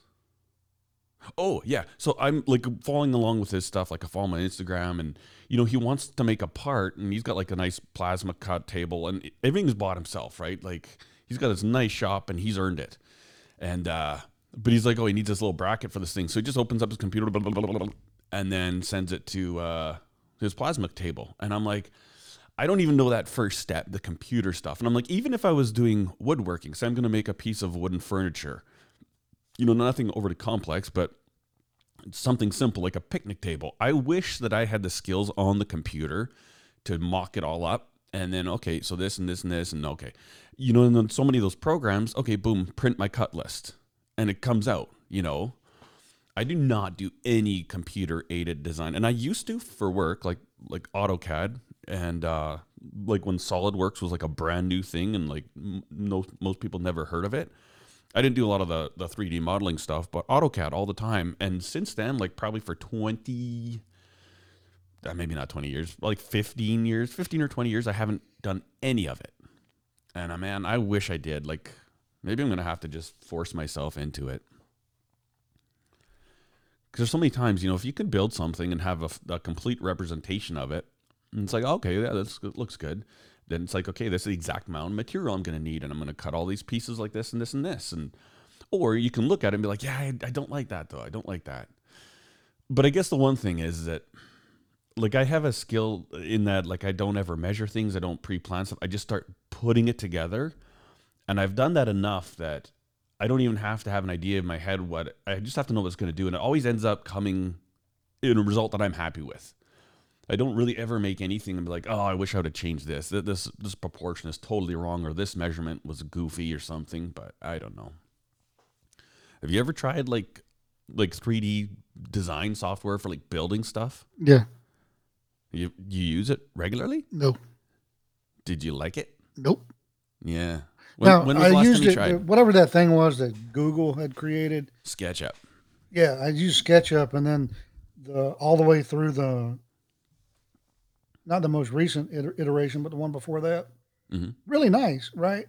Oh yeah, so I'm like following along with his stuff. Like I follow him on Instagram, and you know he wants to make a part, and he's got like a nice plasma cut table, and everything's bought himself, right? Like he's got his nice shop, and he's earned it. And uh, but he's like, oh, he needs this little bracket for this thing, so he just opens up his computer, blah, blah, blah, and then sends it to uh, his plasma table, and I'm like. I don't even know that first step, the computer stuff. And I'm like, even if I was doing woodworking, so I'm going to make a piece of wooden furniture, you know, nothing overly complex, but something simple like a picnic table. I wish that I had the skills on the computer to mock it all up and then okay, so this and this and this and okay. You know, and then so many of those programs, okay, boom, print my cut list and it comes out, you know. I do not do any computer aided design. And I used to for work, like like AutoCAD and uh like when SolidWorks was like a brand new thing and like m- no, most people never heard of it. I didn't do a lot of the the 3D modeling stuff, but AutoCAD all the time. And since then, like probably for 20 uh, maybe not 20 years, like 15 years, 15 or 20 years, I haven't done any of it. And uh, man, I wish I did. Like maybe I'm to have to just force myself into it. Because there's so many times, you know, if you could build something and have a, a complete representation of it, and it's like, okay, yeah, that looks good. Then it's like, okay, this is the exact amount of material I'm going to need, and I'm going to cut all these pieces like this and this and this, and or you can look at it and be like, yeah, I, I don't like that though. I don't like that. But I guess the one thing is that, like, I have a skill in that, like, I don't ever measure things. I don't pre-plan stuff. I just start putting it together, and I've done that enough that I don't even have to have an idea in my head what I just have to know what it's going to do, and it always ends up coming in a result that I'm happy with. I don't really ever make anything and be like, oh, I wish I would have changed this. This this proportion is totally wrong, or this measurement was goofy or something. But I don't know. Have you ever tried like like 3D design software for like building stuff?
Yeah.
You you use it regularly?
No.
Did you like it?
Nope.
Yeah. When,
now,
when was the
I
last
used
time you
it,
tried
whatever that thing was that Google had created.
SketchUp?
Yeah, I used SketchUp, and then the all the way through the not the most recent iteration, but the one before that.
Mhm.
Really nice, right?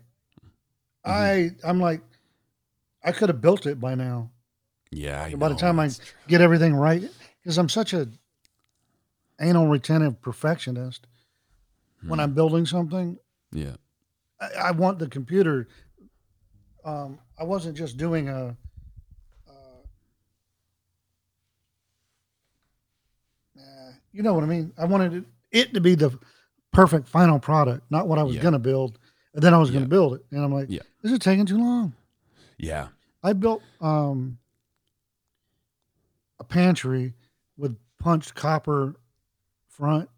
I I'm like, I could have built it by now.
Yeah. I
by the
know,
time I
true.
get everything right, because I'm such a anal retentive perfectionist. When
Hmm.
I'm building something,
yeah.
I, I want the computer. Um, I wasn't just doing a. Uh, uh, you know what I mean? I wanted it, it to be the perfect final product, not what I was
Yeah.
going to build, and then I was going
Yeah.
to build it, and I'm like,
Yeah.
this is taking too long.
Yeah.
I built um, a pantry with punched copper front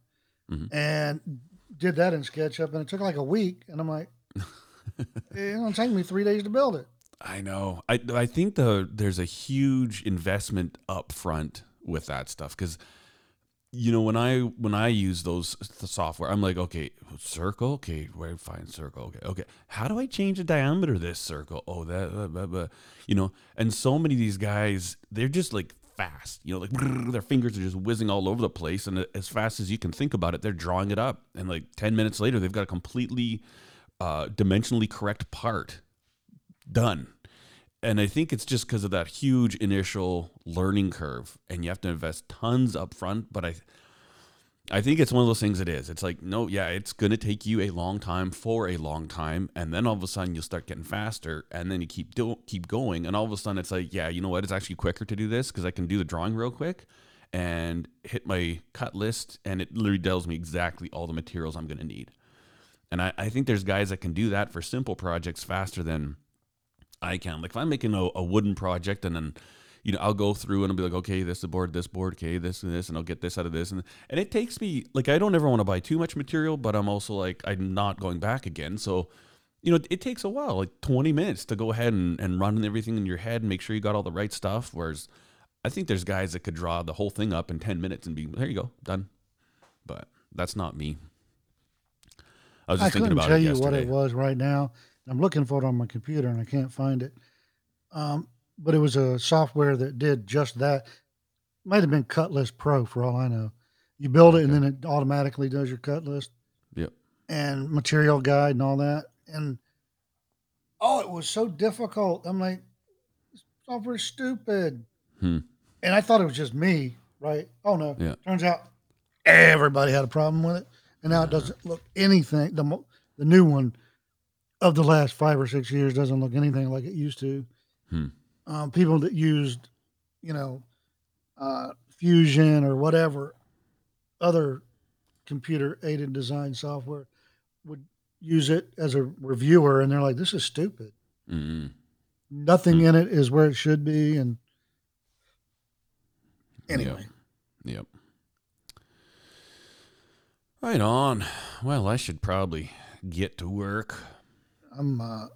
Mhm.
and did that in SketchUp, and it took like a week. And I'm like, it's gonna take me three days to build it.
I know. I I think the there's a huge investment up front with that stuff because you know when I when I use those the software, I'm like, okay, circle, okay, where to find circle, okay, okay. How do I change the diameter of this circle? Oh, that, that, that, that. you know. And so many of these guys, they're just like fast, you know, like their fingers are just whizzing all over the place, and as fast as you can think about it, they're drawing it up, and like ten minutes later, they've got a completely uh, dimensionally correct part done. And I think it's just because of that huge initial learning curve, and you have to invest tons up front. But I, I think it's one of those things. It is. It's like no, yeah, it's going to take you a long time for a long time, and then all of a sudden you'll start getting faster, and then you keep do- keep going, and all of a sudden it's like, yeah, you know what? It's actually quicker to do this because I can do the drawing real quick and hit my cut list, and it literally tells me exactly all the materials I'm going to need. And I, I think there's guys that can do that for simple projects faster than I can. Like if I'm making a, a wooden project and then, you know, I'll go through and I'll be like, okay, this is the board, this board, okay, this and this, and I'll get this out of this. And, and it takes me, like, I don't ever want to buy too much material, but I'm also like, I'm not going back again. So, you know, it takes a while, like 20 minutes to go ahead and, and run everything in your head and make sure you got all the right stuff. Whereas I think there's guys that could draw the whole thing up in 10 minutes and be, there you go, done. But that's not me. I was
I
just thinking
couldn't
about
tell
it
you
yesterday.
what it was right now. I'm looking for it on my computer and I can't find it. Um, but it was a software that did just that. Might have been Cut List Pro for all I know. You build it and then it automatically does your cut list.
Yep.
and material guide and all that. And oh, it was so difficult. I'm like, software's stupid.
Hmm.
And I thought it was just me, right? Oh no.
Yeah.
Turns out everybody had a problem with it. And now it doesn't look anything. The the new one of the last five or six years doesn't look anything like it used to.
Hmm.
Um, people that used, you know, uh, Fusion or whatever other computer aided design software would use it as a reviewer and they're like, this is stupid.
Mm-hmm.
Nothing in it is where it should be. And anyway,
Yep. Right on. Well, I should probably get to work.
I'm uh,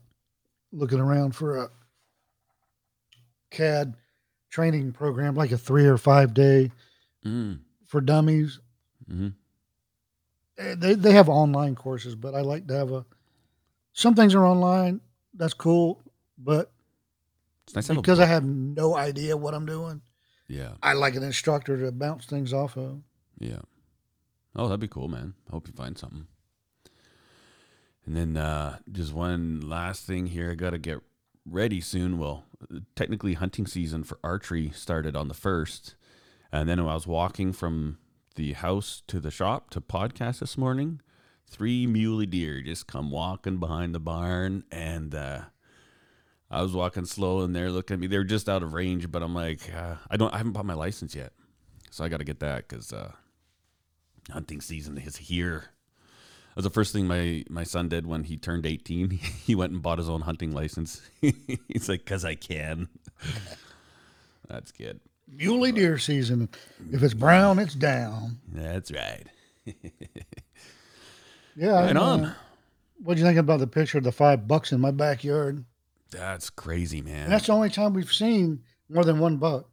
looking around for a CAD training program, like a three or five day
Mm.
for dummies.
hmm
Eh, They they have online courses, but I like to have a. Some things are online. That's cool, but
nice to have a
because I have no idea what I'm doing,
yeah,
I like an instructor to bounce things off of.
yeah. Oh, that'd be cool, man. I Hope you find something. And then uh, just one last thing here. I got to get ready soon. Well, technically, hunting season for archery started on the first. And then I was walking from the house to the shop to podcast this morning, three muley deer just come walking behind the barn. And uh, I was walking slow and they're looking at me. They're just out of range, but I'm like, uh, I don't, I haven't bought my license yet. So I got to get that because uh, hunting season is here. That was the first thing my, my son did when he turned 18. He went and bought his own hunting license. He's like, because I can. That's good.
Muley deer season. If it's brown, it's down.
That's right.
Yeah.
Right
I'm,
on.
what do you think about the picture of the five bucks in my backyard?
That's crazy, man.
And that's the only time we've seen more than one buck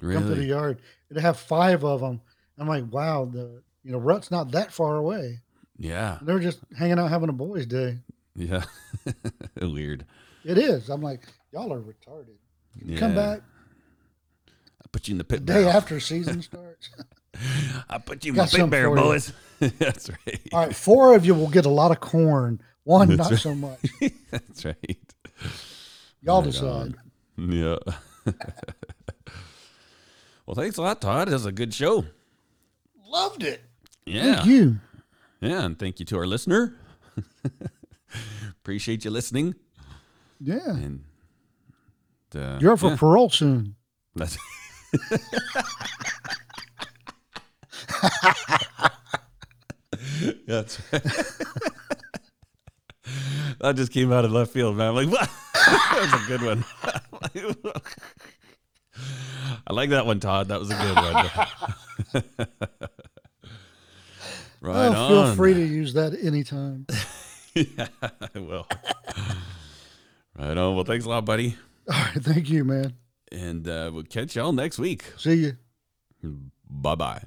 come to the yard. To have five of them, I'm like, wow, the you know rut's not that far away.
Yeah.
They're just hanging out having a boys' day.
Yeah. Weird.
It is. I'm like, y'all are retarded.
Yeah.
Come back
I put you in the
the
pit
day after season starts.
I put you in
Got
pit barrel,
for you.
boys. That's right.
All right, four of you will get a lot of corn. One,
That's
not
right.
so much.
That's right.
Y'all
Right
decide.
on. Yeah. well, thanks a lot, Todd. It was a good show.
Loved it.
Yeah.
Thank you.
Yeah, and thank you to our listener. Appreciate you listening.
Yeah.
And uh,
You're up for
yeah,
parole soon.
that's That's right. that just came out of left field, man. I'm like, what? that was a good one. I like that one, Todd. That was a good one. Right
oh, feel free to use that anytime.
yeah, I will. right on. Well, thanks a lot, buddy.
All right. Thank you, man.
And uh, we'll catch y'all next week.
See you.
Bye bye.